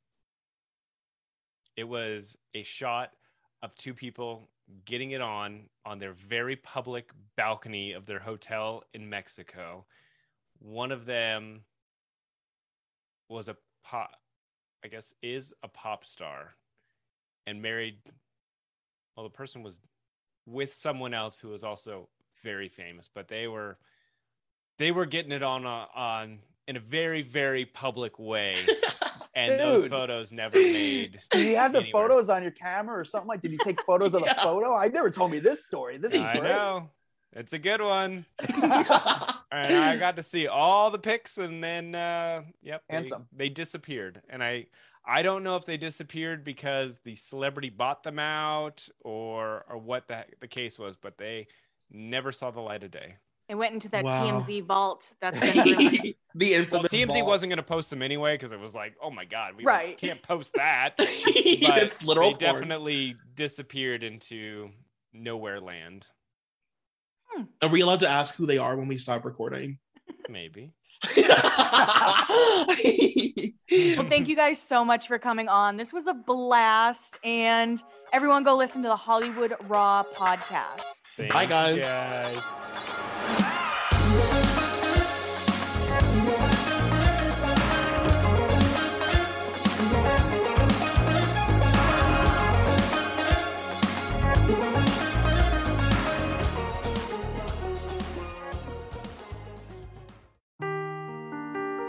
Speaker 4: It was a shot of two people getting it on on their very public balcony of their hotel in Mexico. One of them was a pop, I guess, is a pop star and married. Well, the person was with someone else who was also very famous, but they were they were getting it on uh, on in a very very public way, and those photos never made.
Speaker 5: Did you have the
Speaker 4: anywhere.
Speaker 5: photos on your camera or something like? Did you take photos of the photo? I never told me this story. This is
Speaker 4: I
Speaker 5: great.
Speaker 4: know it's a good one. and I got to see all the pics, and then uh, yep,
Speaker 5: And
Speaker 4: they,
Speaker 5: some.
Speaker 4: they disappeared. And I I don't know if they disappeared because the celebrity bought them out or or what the the case was, but they never saw the light of day.
Speaker 6: It went into that
Speaker 3: Wow.
Speaker 6: TMZ vault. That's been ruined.
Speaker 3: the
Speaker 4: Well,
Speaker 3: infamous
Speaker 4: TMZ
Speaker 3: ball.
Speaker 4: wasn't going to post them anyway because it was like, oh my god, we
Speaker 6: Right.
Speaker 4: can't post that. But
Speaker 3: it's literal
Speaker 4: they
Speaker 3: porn.
Speaker 4: definitely disappeared into nowhere land. Hmm.
Speaker 3: Are we allowed to ask who they are when we stop recording?
Speaker 4: Maybe.
Speaker 6: Well, thank you guys so much for coming on. This was a blast. And everyone go listen to the Hollywood Raw podcast.
Speaker 3: Bye, guys.
Speaker 4: you guys.